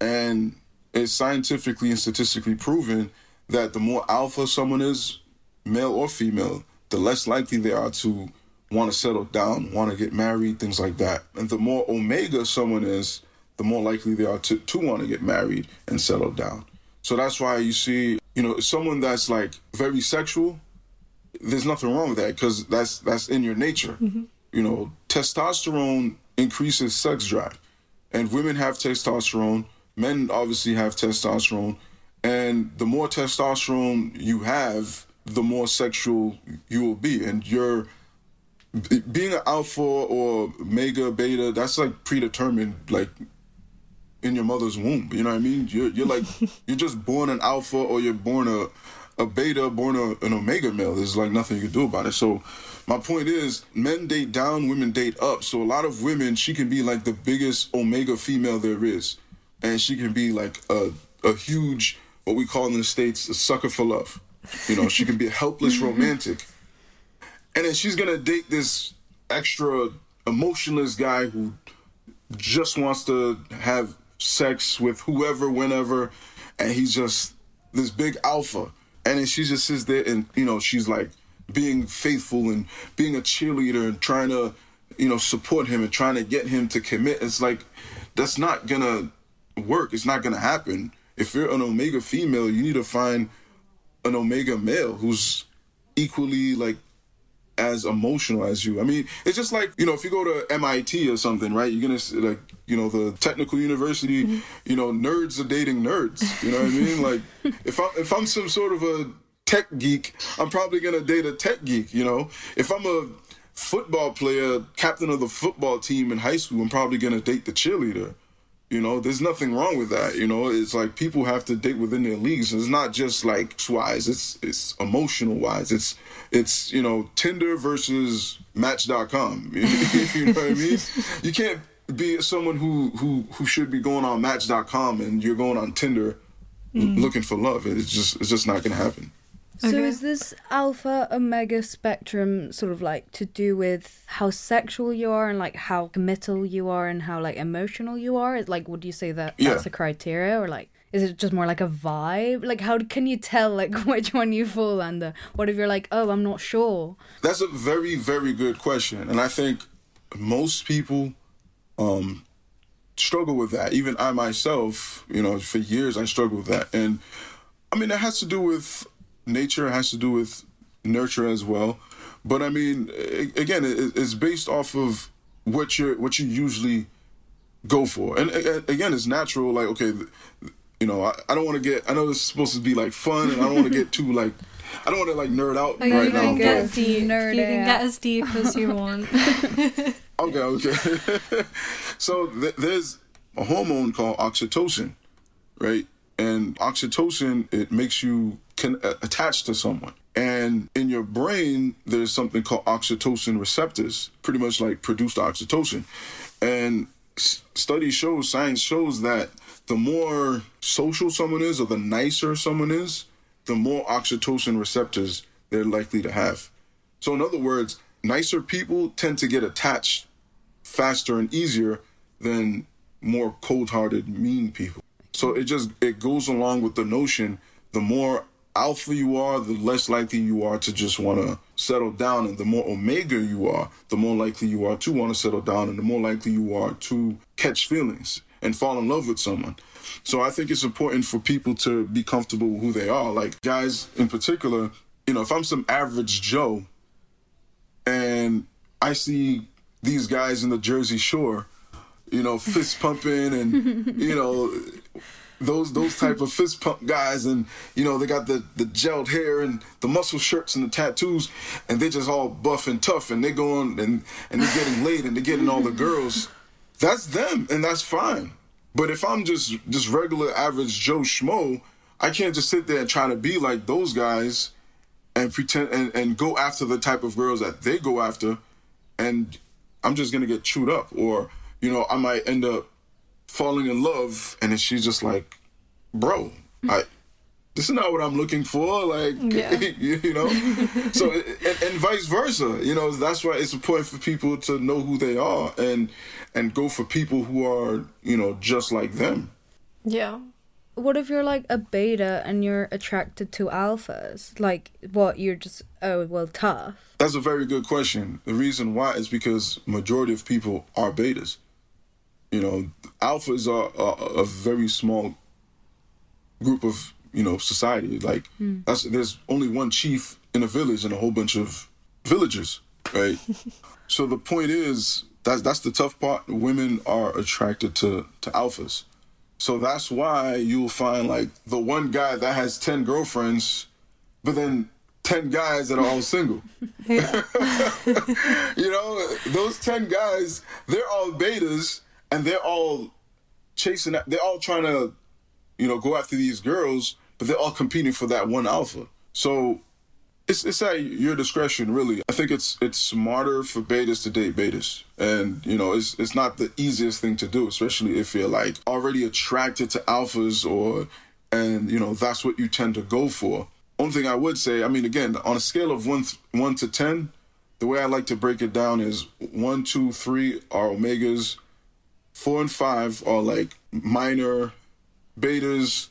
And it's scientifically and statistically proven that the more alpha someone is, male or female, the less likely they are to want to settle down, want to get married, things like that. And the more omega someone is, the more likely they are to, to want to get married and settle down. So that's why you see, you know, someone that's like very sexual, there's nothing wrong with that because that's that's in your nature. Mm-hmm. You know, testosterone increases sex drive, and women have testosterone. Men obviously have testosterone, and the more testosterone you have, the more sexual you will be, and you're being an alpha or mega beta. That's like predetermined, like in your mother's womb. You know what I mean? You're you're like [LAUGHS] you're just born an alpha or you're born a a beta, born a, an omega male. There's like nothing you can do about it. So my point is, men date down, women date up. So a lot of women, she can be like the biggest omega female there is, and she can be like a a huge what we call in the states a sucker for love. You know, she can be a helpless [LAUGHS] romantic, and then she's gonna date this extra emotionless guy who just wants to have sex with whoever, whenever, and he's just this big alpha. And then she just sits there and, you know, she's like being faithful and being a cheerleader and trying to, you know, support him and trying to get him to commit. It's like, that's not gonna work. It's not gonna happen. If you're an omega female, you need to find an omega male who's equally like as emotional as you. I mean, it's just like you know, if you go to MIT or something, right? You're gonna see, like you know the technical university. Mm-hmm. You know, nerds are dating nerds. You know what I mean? Like [LAUGHS] if I if I'm some sort of a tech geek, I'm probably gonna date a tech geek. You know, if I'm a football player, captain of the football team in high school, I'm probably gonna date the cheerleader. You know, there's nothing wrong with that. You know, it's like people have to date within their leagues. It's not just like wise. It's it's emotional wise. It's it's you know Tinder versus Match.com. [LAUGHS] you know what I mean? You can't be someone who who who should be going on Match.com and you're going on Tinder l- looking for love. It's just it's just not gonna happen. So Okay. is this alpha omega spectrum sort of like to do with how sexual you are and like how committal you are and how like emotional you are? Is like would you say that Yeah. that's a criteria or like is it just more like a vibe? Like how can you tell like [LAUGHS] which one you fall under? What if you're like, oh, I'm not sure? That's a very, very good question. And I think most people um, struggle with that. Even I myself, you know, for years I struggled with that. And I mean, it has to do with nature, has to do with nurture as well. But I mean, again, it's based off of what you're what you usually go for. And again, it's natural. Like, okay, you know, I, I don't want to get. I know this is supposed to be like fun, and I don't want to get too like. I don't want to like nerd out oh, right you now. Can get deep. Nerd you can get as deep as you [LAUGHS] want. okay, okay. [LAUGHS] so th- there's a hormone called oxytocin, right? And oxytocin it makes you can uh, attach to someone. And in your brain, there's something called oxytocin receptors, pretty much like produced oxytocin. And study shows, science shows that the more social someone is or the nicer someone is, the more oxytocin receptors they're likely to have. So, in other words, nicer people tend to get attached faster and easier than more cold-hearted, mean people. So it just it goes along with the notion the more alpha you are, the less likely you are to just want to settle down. And the more omega you are, the more likely you are to want to settle down and the more likely you are to catch feelings and fall in love with someone. So I think it's important for people to be comfortable with who they are. Like guys in particular, you know, if I'm some average Joe and I see these guys in the Jersey Shore, you know, fist pumping and, you know, those those type of fist pump guys, and you know they got the the gelled hair and the muscle shirts and the tattoos, and they just all buff and tough, and they going and and they're getting laid and they're getting all the girls. That's them, and that's fine. But if I'm just just regular average Joe Schmo, I can't just sit there and try to be like those guys and pretend and, and go after the type of girls that they go after, and I'm just gonna get chewed up, or you know I might end up falling in love, and then she's just like, "Bro, I." This is not what I'm looking for, like [LAUGHS] yeah. you, know. [LAUGHS] so and, and vice versa, you know. That's why it's important for people to know who they are and and go for people who are, you know, just like them. Yeah. What if you're like a beta and you're attracted to alphas? Like, what you're just oh well tough. That's a very good question. The reason why is because majority of people are betas. You know, alphas are, are a very small group of you know society. Like mm. that's there's only one chief in a village and a whole bunch of villagers, right? [LAUGHS] so the point is that's that's the tough part. Women are attracted to to alphas, so that's why you'll find like the one guy that has ten girlfriends, but then 10 guys that are all single. [LAUGHS] [LAUGHS] you know, those 10 guys, they're all betas and they're all chasing. They're all trying to, you know, go after these girls, but they're all competing for that one alpha. So it's it's at your discretion, really. I think it's it's smarter for betas to date betas, and you know, it's it's not the easiest thing to do, especially if you're like already attracted to alphas or, and you know, that's what you tend to go for. Only thing I would say, I mean, again, on a scale of one one to ten, the way I like to break it down is one, two, three are omegas, four and five are like minor betas,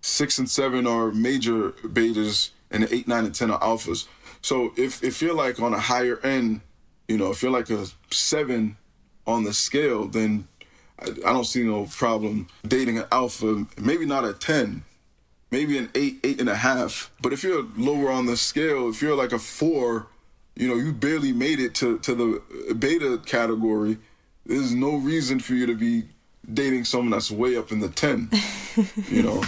six and seven are major betas, and eight, nine, and ten are alphas. So if if you're like on a higher end, you know, if you're like a seven on the scale, then I, I don't see no problem dating an alpha. Maybe not a ten, maybe an eight, eight and a half. But if you're lower on the scale, if you're like a four, you know, you barely made it to to the beta category there's no reason for you to be dating someone that's way up in the 10 [LAUGHS] you know?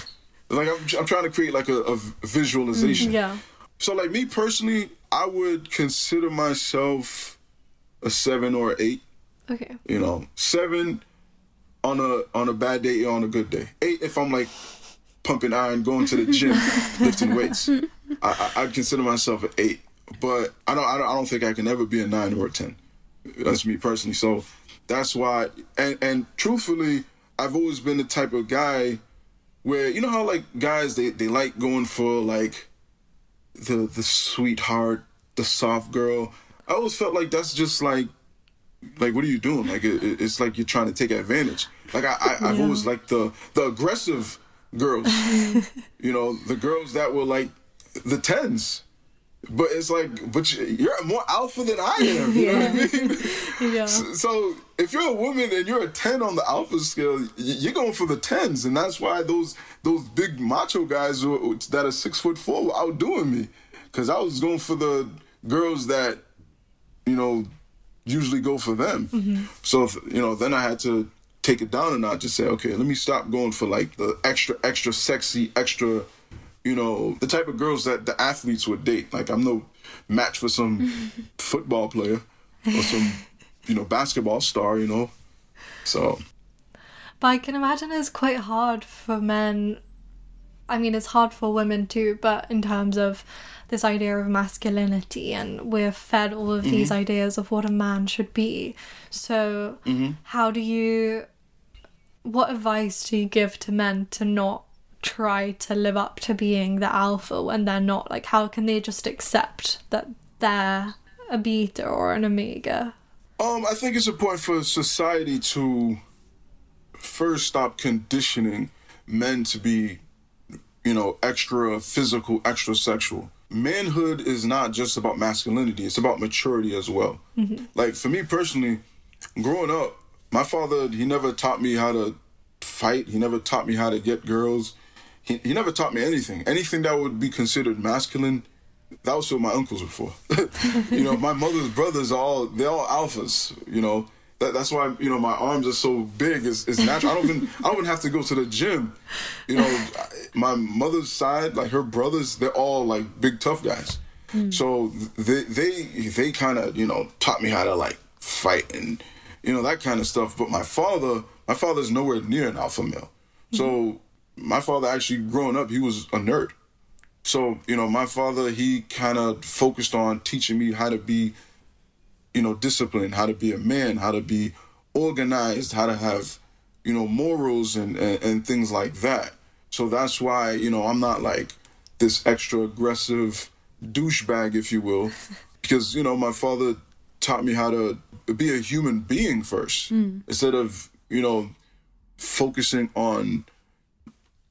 Like I'm, I'm trying to create like a, a visualization. Mm-hmm. Yeah. So like me personally i would consider myself a seven or eight okay. you know? Seven on a on a bad day or on a good day. Eight if i'm like pumping iron going to the gym [LAUGHS] lifting weights I, I, would consider myself an eight. But I don't, I don't i don't think i can ever be a nine or a ten. That's me personally. So that's why, and and truthfully, I've always been the type of guy where you know how like guys they they like going for like the the sweetheart, the soft girl. I always felt like that's just like like what are you doing? Like it, it's like you're trying to take advantage. Like I, I have always liked the the aggressive girls. [LAUGHS] you know, the girls that were like the tens. But it's like, but you- you're more alpha than I am. You know what I [LAUGHS] mean? [LAUGHS] Yeah. So, so if you're a woman and you're a ten on the alpha scale, you're going for the tens, and that's why those those big macho guys that are six foot four were outdoing me, because I was going for the girls that, you know, usually go for them. Mm-hmm. So if, you know, then I had to take it down and not just say, okay, let me stop going for like the extra, extra sexy, extra, you know, the type of girls that the athletes would date. Like I'm no match for some [LAUGHS] football player or some, you know, basketball star. You know, so But I can imagine it's quite hard for men. I mean, it's hard for women too, but in terms of this idea of masculinity, and we're fed all of these mm-hmm. ideas of what a man should be. So, mm-hmm. how do you. What advice do you give to men to not try to live up to being the alpha when they're not? Like, how can they just accept that they're a beta or an omega? Um, I think it's important for society to first stop conditioning men to be, you know, extra physical, extra sexual. Manhood is not just about masculinity, it's about maturity as well. Like for me personally, growing up, my father, he never taught me how to fight, he never taught me how to get girls. He, he never taught me anything. Anything that would be considered masculine, that was what my uncles were for. [LAUGHS] you know, my mother's brothers are all they're all alphas. You know, that, that's why you know my arms are so big. Is is natural. I don't even I don't have to go to the gym. You know, my mother's side, like her brothers, they're all like big tough guys. Hmm. So they they they kind of you know taught me how to like fight and you know that kind of stuff. But my father, my father's nowhere near an alpha male. So hmm. My father actually growing up, he was a nerd. So, you know, my father, he kind of focused on teaching me how to be, you know, disciplined, how to be a man, how to be organized, how to have, you know, morals and, and, and things like that. So that's why, you know, I'm not like this extra aggressive douchebag, if you will, [LAUGHS] because, you know, my father taught me how to be a human being first hmm. instead of, you know, focusing on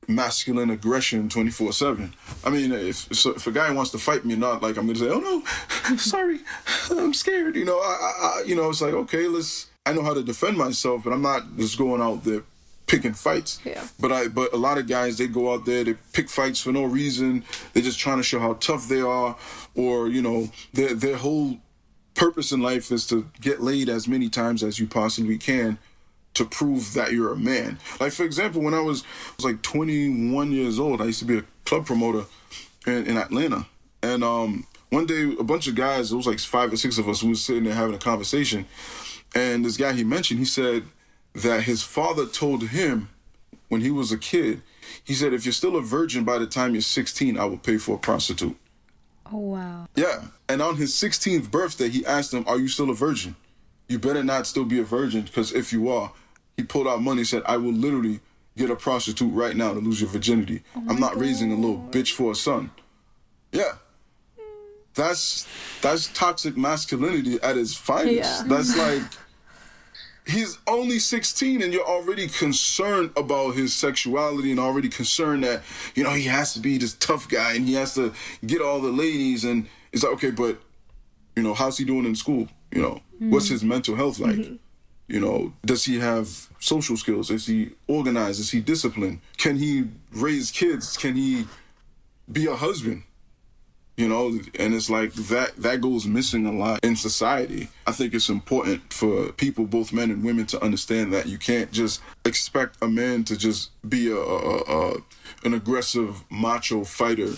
masculine aggression 24 7 i mean if, if a guy wants to fight me not like i'm gonna say oh no [LAUGHS] sorry i'm scared you know I, I you know it's like okay let's i know how to defend myself but i'm not just going out there picking fights. Yeah. but i but a lot of guys they go out there they pick fights for no reason. They're just trying to show how tough they are or you know their their whole purpose in life is to get laid as many times as you possibly can to prove that you're a man. Like for example, when I was was like 21 years old, I used to be a club promoter in, in Atlanta, and um, one day a bunch of guys, it was like five or six of us, we was sitting there having a conversation, and this guy he mentioned, he said that his father told him when he was a kid, he said if you're still a virgin by the time you're 16, I will pay for a prostitute. Oh wow. Yeah. And on his 16th birthday, he asked him, Are you still a virgin? You better not still be a virgin, because if you are, he pulled out money and said, I will literally get a prostitute right now to lose your virginity. Oh I'm not raising a little bitch for a son. Yeah. That's that's toxic masculinity at its finest. Yeah. That's [LAUGHS] like he's only 16 and you're already concerned about his sexuality and already concerned that you know he has to be this tough guy and he has to get all the ladies and it's like okay but you know how's he doing in school you know what's mm-hmm. his mental health like mm-hmm. You know does he have social skills? Is he organized? Is he disciplined? Can he raise kids? Can he be a husband? You know and it's like that that goes missing a lot in society. I think it's important for people both men and women to understand that you can't just expect a man to just be a, a, a an aggressive macho fighter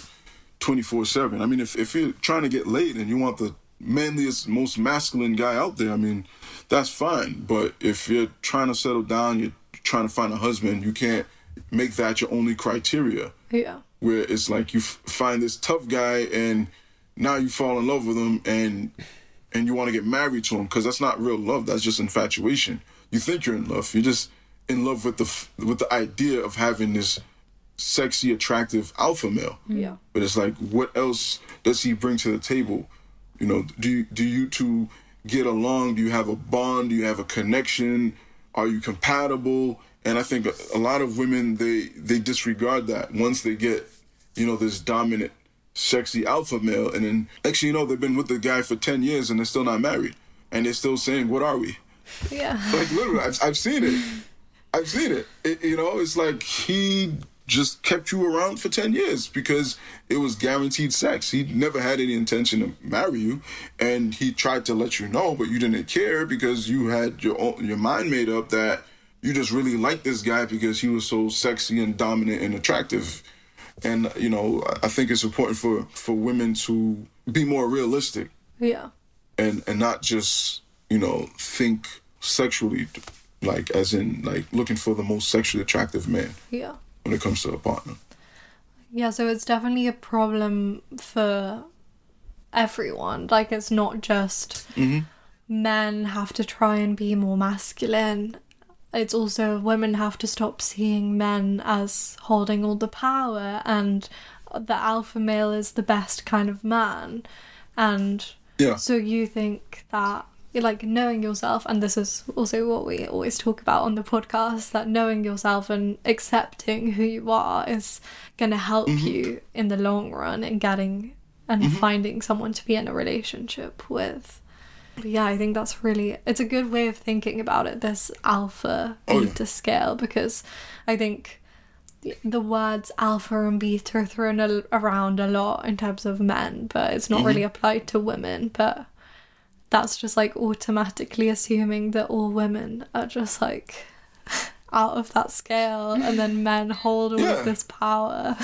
24-7 i mean if, if you're trying to get laid and you want the manliest most masculine guy out there i mean that's fine. But if you're trying to settle down you're trying to find a husband you can't make that your only criteria. Yeah. where it's like you f- find this tough guy and now you fall in love with him and and you want to get married to him because that's not real love that's just infatuation. You think you're in love you're just in love with the f- with the idea of having this sexy attractive alpha male. Yeah. but it's like what else does he bring to the table you know do you, do you two get along do you have a bond do you have a connection are you compatible And I think a lot of women they they disregard that once they get, you know, this dominant, sexy alpha male, and then actually, you know, they've been with the guy for ten years and they're still not married, and they're still saying, "What are we?" Yeah. Like literally, I've, I've seen it. I've seen it. it. You know, it's like he just kept you around for 10 years because it was guaranteed sex. He never had any intention to marry you and he tried to let you know but you didn't care because you had your own, your mind made up that you just really liked this guy because he was so sexy and dominant and attractive. And you know, I think it's important for for women to be more realistic Yeah. and and not just, you know, think sexually like as in like looking for the most sexually attractive man Yeah. When it comes to a partner. Yeah, so it's definitely a problem for everyone. Like, it's not just mm-hmm. men have to try and be more masculine. It's also women have to stop seeing men as holding all the power and the alpha male is the best kind of man. And Yeah. so you think that like knowing yourself and this is also what we always talk about on the podcast that knowing yourself and accepting who you are is going to help mm-hmm. you in the long run in getting and mm-hmm. finding someone to be in a relationship with but yeah i think that's really it's a good way of thinking about it this alpha Oh, yeah. beta scale because i think the- words alpha and beta are thrown a- around a lot in terms of men, but it's not mm-hmm. really applied to women. But that's just like automatically assuming that all women are just like [LAUGHS] out of that scale, and then men hold all Yeah. of this power.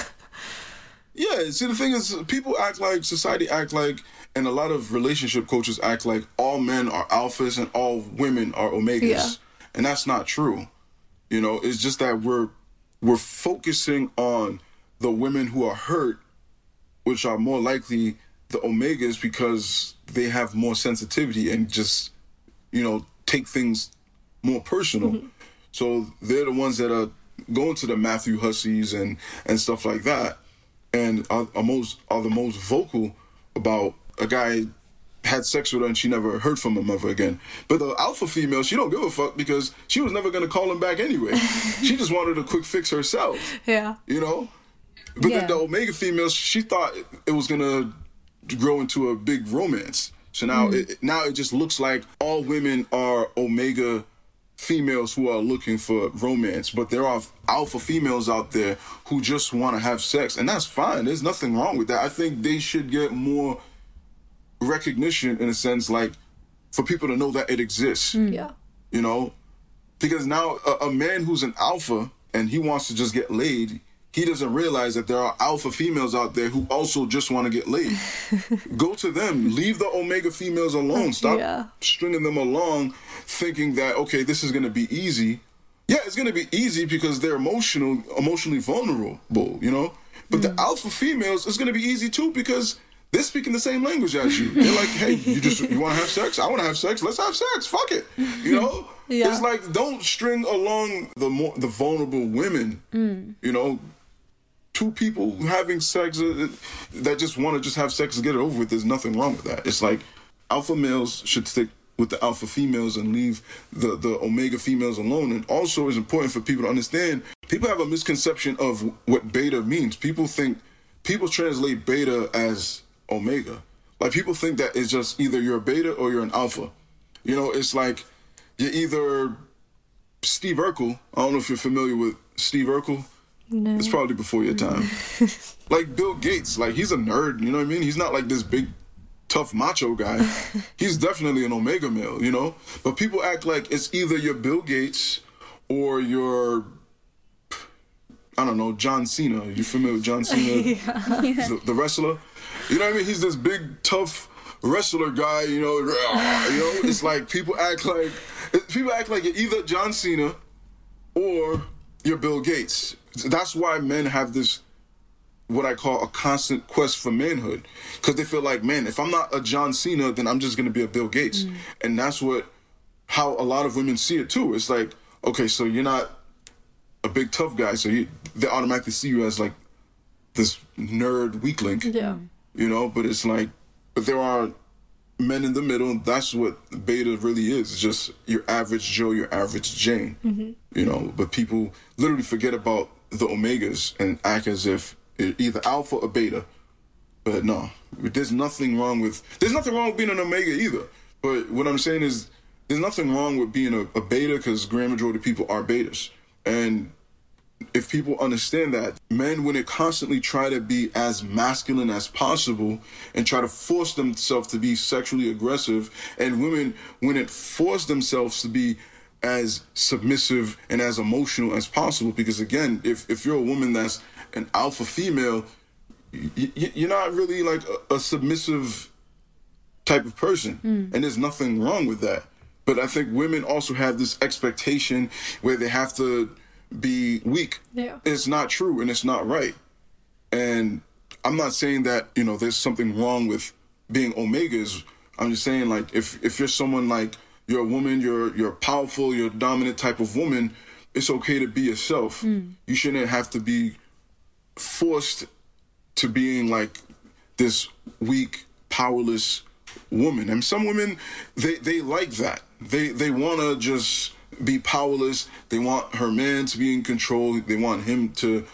Yeah, see the thing is people act like society act like and a lot of relationship coaches act like all men are alphas and all women are omegas. Yeah. And that's not true. You know, it's just that we're we're focusing on the women who are hurt, which are more likely the omegas because they have more sensitivity and just, you know, take things more personal. Mm-hmm. So they're the ones that are going to the Matthew Husseys and and stuff like that, and are, are most are the most vocal about a guy had sex with her and she never heard from him ever again. But the alpha female, she don't give a fuck because she was never gonna call him back anyway. [LAUGHS] she just wanted a quick fix herself, yeah, you know. But Yeah. then the omega female, she thought it was gonna grow into a big romance. So now, hmm. it, now it just looks like all women are omega females who are looking for romance, but there are alpha females out there who just want to have sex, and that's fine. There's nothing wrong with that. I think they should get more recognition in a sense, like for people to know that it exists hmm. yeah, you know because now a, a man who's an alpha and he wants to just get laid he doesn't realize that there are alpha females out there who also just want to get laid [LAUGHS] go to them leave the omega females alone stop Yeah. stringing them along thinking that okay this is going to be easy yeah it's going to be easy because they're emotional emotionally vulnerable you know but the hmm. alpha females is going to be easy too because they're speaking the same language as you. They're like, hey, you just you want to have sex? I want to have sex. Let's have sex. Fuck it. You know. [LAUGHS] Yeah. It's like don't string along the more the vulnerable women. Hmm. You know, two people having sex uh, that just want to just have sex and get it over with. There's nothing wrong with that. It's like alpha males should stick with the alpha females and leave the the omega females alone. And also, it's important for people to understand. People have a misconception of what beta means. People think people translate beta as omega. Like people think that it's just either you're a beta or you're an alpha. You know, it's like you're either Steve Urkel. I don't know if you're familiar with Steve Urkel. No, It's probably before your time. [LAUGHS] like Bill Gates, like he's a nerd, you know what I mean? He's not like this big tough macho guy. [LAUGHS] he's definitely an omega male, you know? But people act like it's either your Bill Gates or your I don't know, John Cena. You familiar with John Cena? [LAUGHS] the, the wrestler? You know what I mean? He's this big tough wrestler guy, you know, you know, it's like people act like people act like you're either John Cena or you're Bill Gates. That's why men have this what I call a constant quest for manhood because they feel like, man, if I'm not a John Cena, then I'm just gonna be a Bill Gates, mm. and that's what how a lot of women see it too. It's like, okay, so you're not a big tough guy, so you, they automatically see you as like this nerd weakling yeah, mm. you know but it's like but there are men in the middle. and That's what beta really is. It's just your average Joe, your average Jane. Mm-hmm. You know, but people literally forget about the omegas and act as if either alpha or beta. But no, there's nothing wrong with there's nothing wrong with being an omega either. But what I'm saying is there's nothing wrong with being a, a beta because grand majority of people are betas. And if people understand that, men when they constantly try to be as masculine as possible and try to force themselves to be sexually aggressive, and women when it force themselves to be as submissive and as emotional as possible, because again, if if you're a woman that's an alpha female, y- you're not really like a, a submissive type of person, mm. and there's nothing wrong with that. But I think women also have this expectation where they have to be weak. Yeah. It's not true and it's not right. And I'm not saying that, you know, there's something wrong with being omegas. I'm just saying like if if you're someone like you're a woman, you're you're powerful, you're a dominant type of woman, it's okay to be yourself. Hmm. You shouldn't have to be forced to being like this weak, powerless woman. And some women they they like that. They they want to just be powerless. They want her man to be in control. They want him to,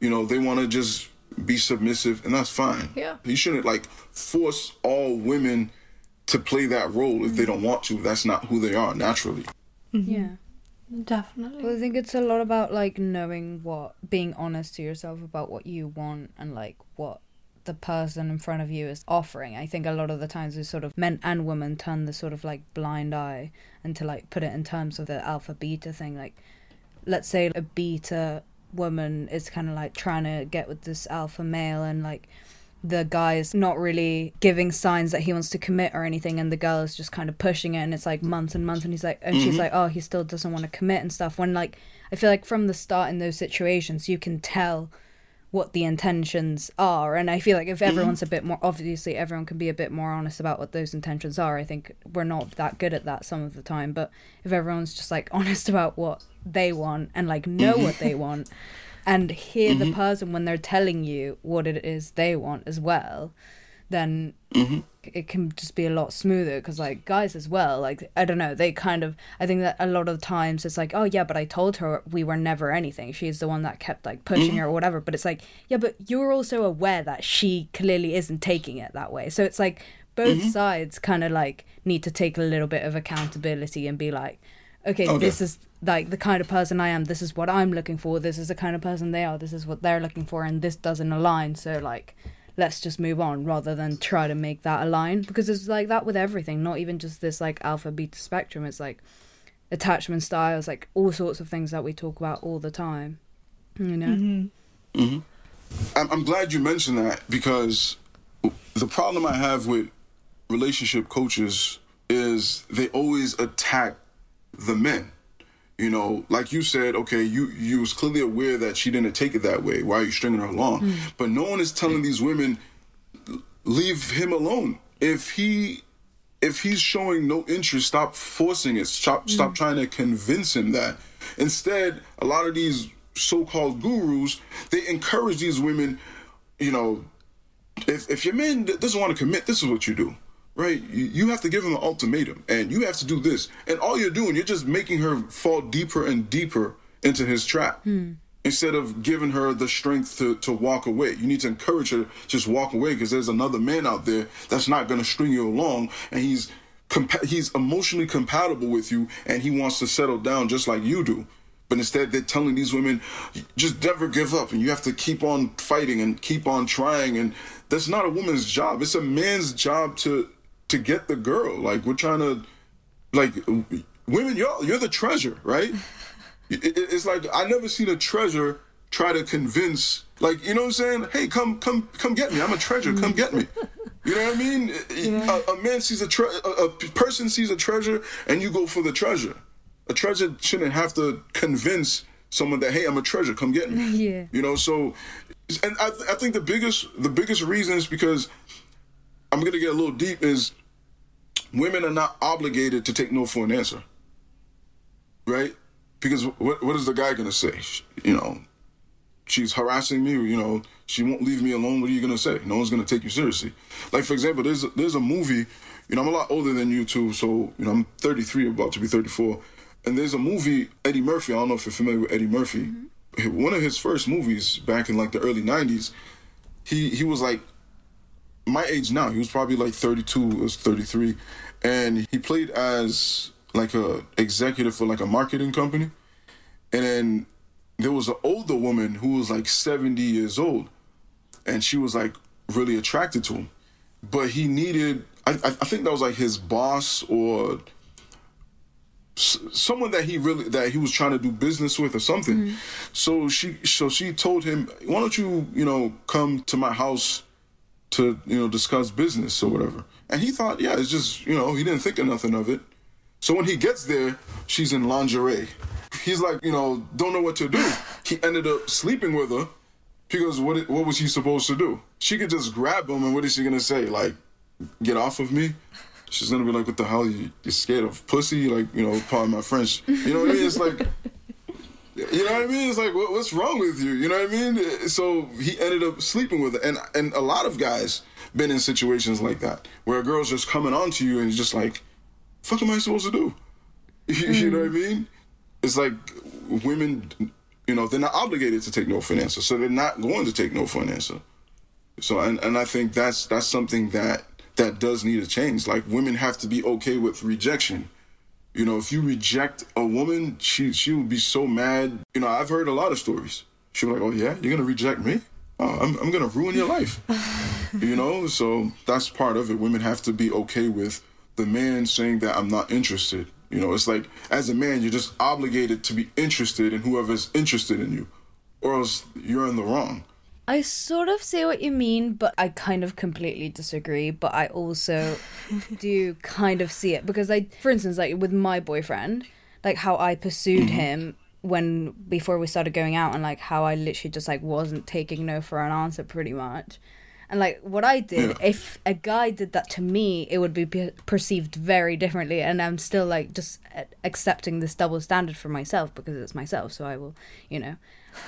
you know, they want to just be submissive, and that's fine. Yeah. You shouldn't like force all women to play that role if they mm-hmm. don't want to. That's not who they are naturally. Mm-hmm. Yeah. Definitely. Well, I think it's a lot about like knowing what, being honest to yourself about what you want and like what the person in front of you is offering. I think a lot of the times we sort of men and women turn the sort of like blind eye and to like put it in terms of the alpha beta thing. Like, let's say a beta woman is kind of like trying to get with this alpha male and like the guy's not really giving signs that he wants to commit or anything and the girl is just kind of pushing it and it's like months and months and he's like and she's mm-hmm. like oh he still doesn't want to commit and stuff. When like i feel like from the start in those situations you can tell what the intentions are and i feel like if mm-hmm. everyone's a bit more obviously everyone can be a bit more honest about what those intentions are. I think we're not that good at that some of the time but if everyone's just like [LAUGHS] honest about what they want and like know what mm-hmm. they want and hear the mm-hmm. person when they're telling you what it is they want as well then mm-hmm. it can just be a lot smoother because like guys as well like i don't know they kind of i think that a lot of times it's like oh yeah but i told her we were never anything. She's the one that kept like pushing mm-hmm. her or whatever. But it's like yeah but you're also aware that she clearly isn't taking it that way. So it's like both sides kind of like need to take a little bit of accountability and be like okay oh, Okay. this is like the kind of person i am this is what i'm looking for this is the kind of person they are this is what they're looking for and this doesn't align. So like let's just move on rather than try to make that align. Because it's like that with everything not even just this like alpha beta spectrum. It's like attachment styles like all sorts of things that we talk about all the time you know? Mm-hmm. Mm-hmm. I'm, I'm glad you mentioned that because the problem I have with relationship coaches is they always attack the men. You know, like you said, okay, you you was clearly aware that she didn't take it that way. Why are you stringing her along? Hmm. But no one is telling these women leave him alone. If he if he's showing no interest, stop forcing it. Stop hmm. stop trying to convince him that. Instead, a lot of these so-called gurus, they encourage these women, you know, if if your man doesn't want to commit, this is what you do. Right? You, have to give him an ultimatum and you have to do this. And all you're doing, you're just making her fall deeper and deeper into his trap. Hmm. Instead of giving her the strength to, to walk away, you need to encourage her to just walk away because there's another man out there that's not going to string you along, and he's compa- he's emotionally compatible with you, and he wants to settle down just like you do. But instead, they're telling these women, just never give up, and you have to keep on fighting and keep on trying. And that's not a woman's job; it's a man's job to to get the girl. Like we're trying to, like women, you're you're the treasure, right? [LAUGHS] It- it- it's like I never seen a treasure try to convince, like you know what I'm saying? Hey, come come come get me! I'm a treasure. Come get me. You know what I mean? A, a man sees a, tre- a a person sees a treasure, and you go for the treasure. A treasure shouldn't have to convince someone that hey, I'm a treasure. Come get me. [LAUGHS] Yeah. You know. So, and I, th- I think the biggest the biggest reason is because I'm gonna get a little deep is women are not obligated to take no for an answer, right? Because what what is the guy gonna say? You know, she's harassing me. You know, she won't leave me alone. What are you gonna say? No one's gonna take you seriously. Like for example, there's a, there's a movie you know, I'm a lot older than you too. So, you know, I'm 33, about to be 34. And there's a movie, Eddie Murphy. I don't know if you're familiar with Eddie Murphy. Mm-hmm. One of his first movies back in like the early 90s, he, he was like my age now. He was probably like 32 or 33. And he played as like a executive for like a marketing company. And then there was an older woman who was like 70 years old. And she was like really attracted to him. But he needed, I, I think that was like his boss or someone that he really that he was trying to do business with or something. Mm-hmm. So she so she told him, "Why don't you, you know, come to my house to, you know, discuss business or whatever." And he thought, "Yeah, it's just, you know, he didn't think of nothing of it." So when he gets there, she's in lingerie. He's like, you know, don't know what to do. He ended up sleeping with her because what what was he supposed to do? She could just grab him, and what is she gonna say? Like, get off of me? She's gonna be like, what the hell? You you scared of pussy? Like, you know, pardon my French. You know what I mean? It's like, you know what I mean? It's like, what, what's wrong with you? You know what I mean? So he ended up sleeping with her, and and a lot of guys been in situations like that where a girl's just coming on to you and just like, fuck am I supposed to do? [LAUGHS] you know what I hmm. mean? It's like women, you know, they're not obligated to take no for an answer, so they're not going to take no for an answer. So, and, and I think that's that's something that that does need to change. Like women have to be okay with rejection. You know, if you reject a woman, she she will be so mad. You know, I've heard a lot of stories. She'll be like, "Oh yeah, you're gonna reject me? Oh, I'm I'm gonna ruin your life." [LAUGHS] you know, so that's part of it. Women have to be okay with the man saying that I'm not interested. You know, it's like as a man, you're just obligated to be interested in whoever's interested in you, or else you're in the wrong. I sort of see what you mean, but I kind of completely disagree. But I also [LAUGHS] do kind of see it because I, for instance, like with my boyfriend, like how I pursued mm-hmm. him when before we started going out, and like how I literally just like wasn't taking no for an answer, pretty much. And like what I did, Yeah. if a guy did that to me, it would be pe- perceived very differently. And I'm still like just accepting this double standard for myself because it's myself. So I will, you know,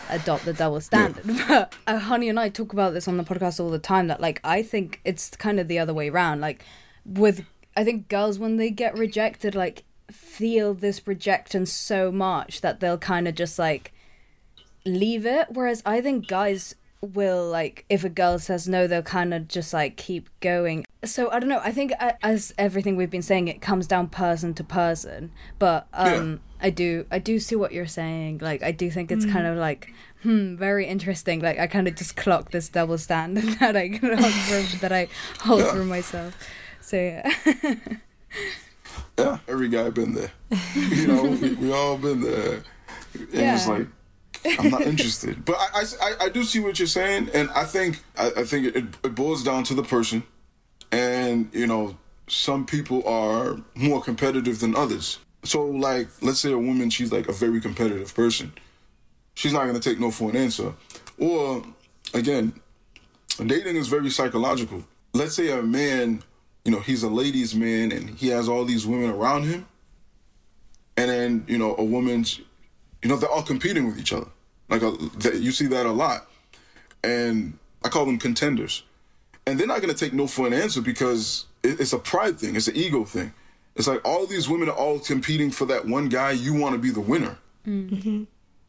adopt the double standard. But uh, Honey and I talk about this on the podcast all the time. That like I think it's kind of the other way around. Like with I think girls when they get rejected, like feel this rejection so much that they'll kind of just like leave it. Whereas I think guys will like if a girl says no, they'll kind of just like keep going. So I don't know. I think as everything we've been saying, it comes down person to person. But um, I do I do see what you're saying. Like I do think it's kind of like hmm, very interesting. Like I kind of just clock this double standard [LAUGHS] that I hold for, [LAUGHS] that I hold for myself. So yeah. Yeah, every guy been there. You know, we, we all been there. And it's like, I'm not interested. But I, I, I do see what you're saying, and I think I, I think it, it boils down to the person, and you know, some people are more competitive than others. So, like, let's say a woman, she's like a very competitive person. She's not gonna take no for an answer. Or, again, dating is very psychological. Let's say a man, you know, he's a ladies' man and he has all these women around him, and then you know, a woman's, you know, they're all competing with each other. Like a, you see that a lot, and I call them contenders, and they're not gonna take no for an answer because it, it's a pride thing, it's an ego thing. It's like all these women are all competing for that one guy. You want to be the winner. Mm-hmm.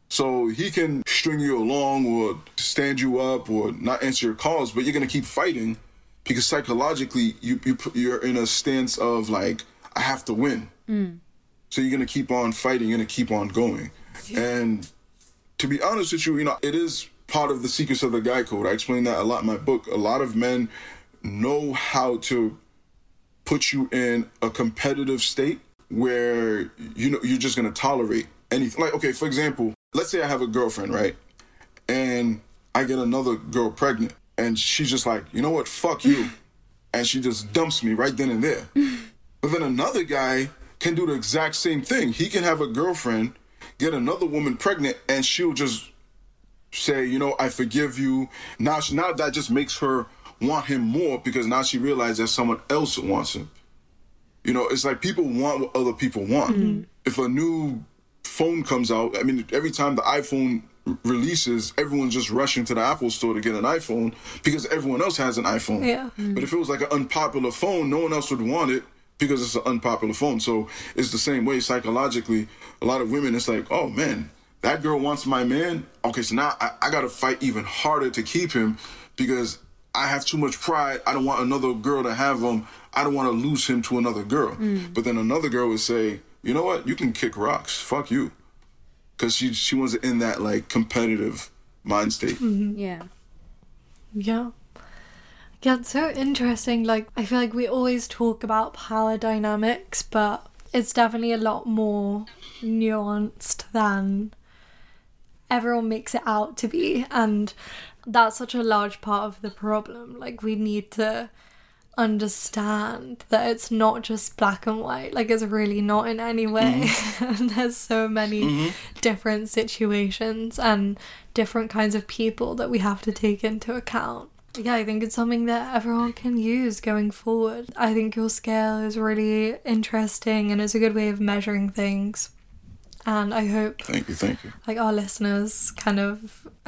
So he can string you along or stand you up or not answer your calls, but you're gonna keep fighting because psychologically you, you you're in a stance of like I have to win. Mm. So you're gonna keep on fighting. You're gonna keep on going. And to be honest with you, you know it is part of the secrets of the guy code. I explain that a lot in my book. A lot of men know how to put you in a competitive state where you know you're just gonna tolerate anything. Like, okay, for example, let's say I have a girlfriend, right? And I get another girl pregnant, and she's just like, you know what, fuck you. [LAUGHS] And she just dumps me right then and there. [LAUGHS] But then another guy can do the exact same thing. He can have a girlfriend, get another woman pregnant, and she'll just say, you know, I forgive you. Now, she, now that just makes her want him more because now she realizes that someone else wants him. You know, it's like people want what other people want. Mm-hmm. If a new phone comes out, I mean, every time the iPhone r- releases, everyone's just rushing to the Apple store to get an iPhone because everyone else has an iPhone. Yeah. Mm-hmm. But if it was like an unpopular phone, no one else would want it because it's an unpopular phone. So it's the same way psychologically. A lot of women, it's like, oh man, that girl wants my man. Okay, so now I, I got to fight even harder to keep him because I have too much pride. I don't want another girl to have him. I don't want to lose him to another girl. Hmm. But then another girl would say, you know what? You can kick rocks. Fuck you. Because she, she wasn't in that like competitive mind state. Mm-hmm. Yeah. Yeah. Yeah, it's so interesting. Like, I feel like we always talk about power dynamics, but it's definitely a lot more nuanced than everyone makes it out to be. And that's such a large part of the problem. Like, we need to understand that it's not just black and white. Like, it's really not in any mm-hmm. way. and [LAUGHS] there's so many mm-hmm. different situations and different kinds of people that we have to take into account. Yeah, I think it's something that everyone can use going forward. I think your scale is really interesting and it's a good way of measuring things. And I hope Thank you, thank you. like our listeners kind of [LAUGHS]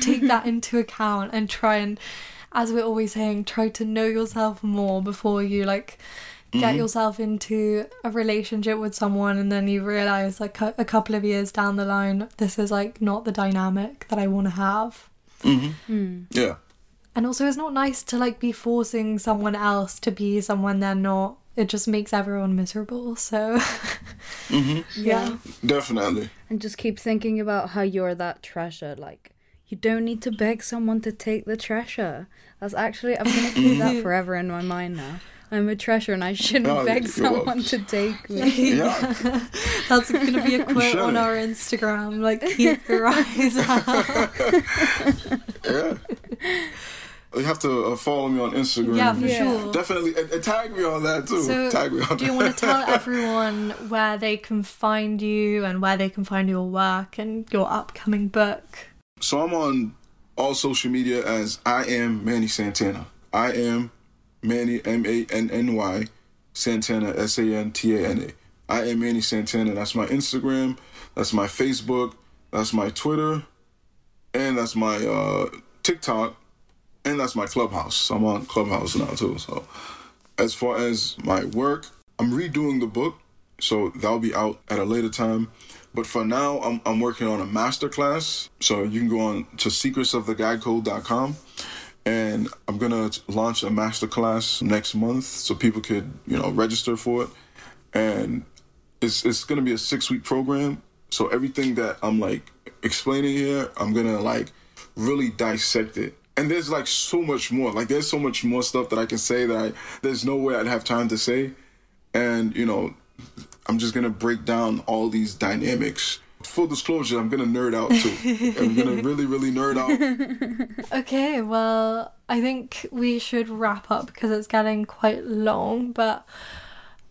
take that into account and try and as we're always saying try to know yourself more before you like get mm-hmm. yourself into a relationship with someone and then you realize like a, a couple of years down the line this is like not the dynamic that I want to have mm-hmm. mm. Yeah. and also it's not nice to like be forcing someone else to be someone they're not it just makes everyone miserable so [LAUGHS] mm-hmm. yeah Definitely. And just keep thinking about how you're that treasure. Like, you don't need to beg someone to take the treasure. That's actually, I'm going to keep that mm-hmm. forever in my mind now. I'm a treasure and I shouldn't Oh, beg you're someone to take me. [LAUGHS] Yeah. That's gonna be a quote on our Instagram. Like, keep your eyes [LAUGHS] out. Yeah. You have to uh, follow me on Instagram. Yeah, for Yeah. sure. Definitely. And, and tag me on that too. So, tag me on do you want to [LAUGHS] tell everyone where they can find you and where they can find your work and your upcoming book? So I'm on all social media as I am Manny Santana. I am Manny M A N N Y Santana S A N T A N A. I am Manny Santana. That's my Instagram. That's my Facebook. That's my Twitter. And that's my uh, TikTok. And that's my Clubhouse. I'm on Clubhouse now too. So as far as my work, I'm redoing the book, so that'll be out at a later time. But for now, I'm, I'm working on a master class. So you can go on to secretsoftheguycode.com and I'm gonna launch a master class next month so people could, you know, register for it. And it's it's gonna be a six week program. So everything that I'm like explaining here, I'm gonna like really dissect it. And there's like so much more. Like there's so much more stuff that I can say that I there's no way I'd have time to say. And you know, I'm just gonna break down all these dynamics. Full disclosure, I'm gonna nerd out too. [LAUGHS] I'm gonna really, really nerd out. [LAUGHS] Okay, well, I think we should wrap up because it's getting quite long, but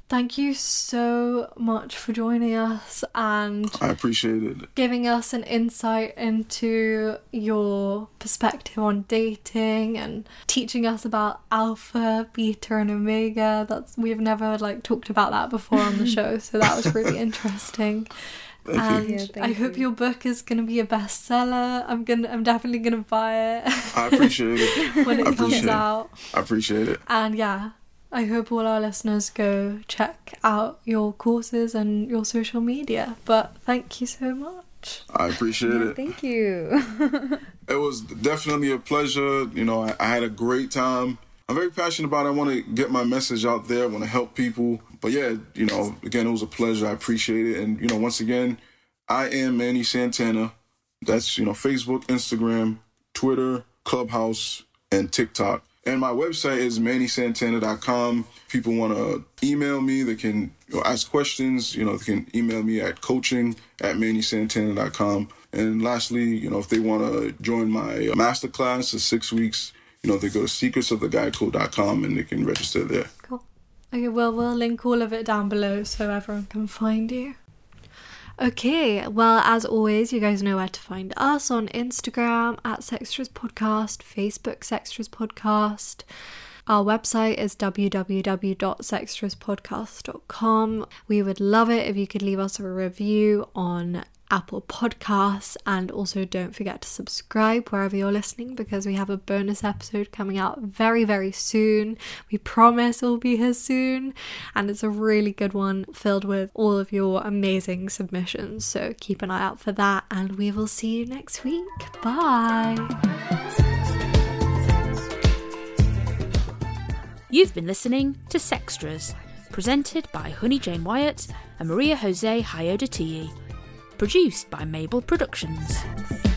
thank you so much for joining us and I appreciate it. giving us an insight into your perspective on dating and teaching us about alpha, beta, and omega. That's we've never like talked about that before on the [LAUGHS] show, so that was really interesting. [LAUGHS] Thank And you. Yeah, I thank hope you. your book is gonna be a bestseller. I'm gonna, I'm definitely gonna buy it I appreciate it. [LAUGHS] when it I comes appreciate it. out. I appreciate it. And yeah, I hope all our listeners go check out your courses and your social media. But thank you so much. I appreciate Yeah, it. thank you. [LAUGHS] It was definitely a pleasure. You know, I, I had a great time. I'm very passionate about it. I want to get my message out there. I want to help people. But yeah, you know, again, it was a pleasure. I appreciate it. And, you know, once again, I am Manny Santana. That's, you know, Facebook, Instagram, Twitter, Clubhouse, and TikTok. And my website is mannysantana.com. People want to email me, they can you know, ask questions. You know, they can email me at coaching at mannysantana.com. And lastly, you know, if they want to join my uh, masterclass, it's six weeks, you know, they go to secretsoftheguycode.com and they can register there. Cool. Okay, well, we'll link all of it down below so everyone can find you. Okay, well, as always, you guys know where to find us on Instagram at Sextras Podcast, Facebook Sextras Podcast. Our website is www.sextraspodcast.com. We would love it if you could leave us a review on Apple Podcasts. And also don't forget to subscribe wherever you're listening because we have a bonus episode coming out very, very soon. We promise we'll be here soon. And it's a really good one filled with all of your amazing submissions. So keep an eye out for that. And we will see you next week. Bye. You've been listening to Sextras, presented by Honey Jane Wyatt and Maria Jose Hayodatiyi, produced by Mabel Productions.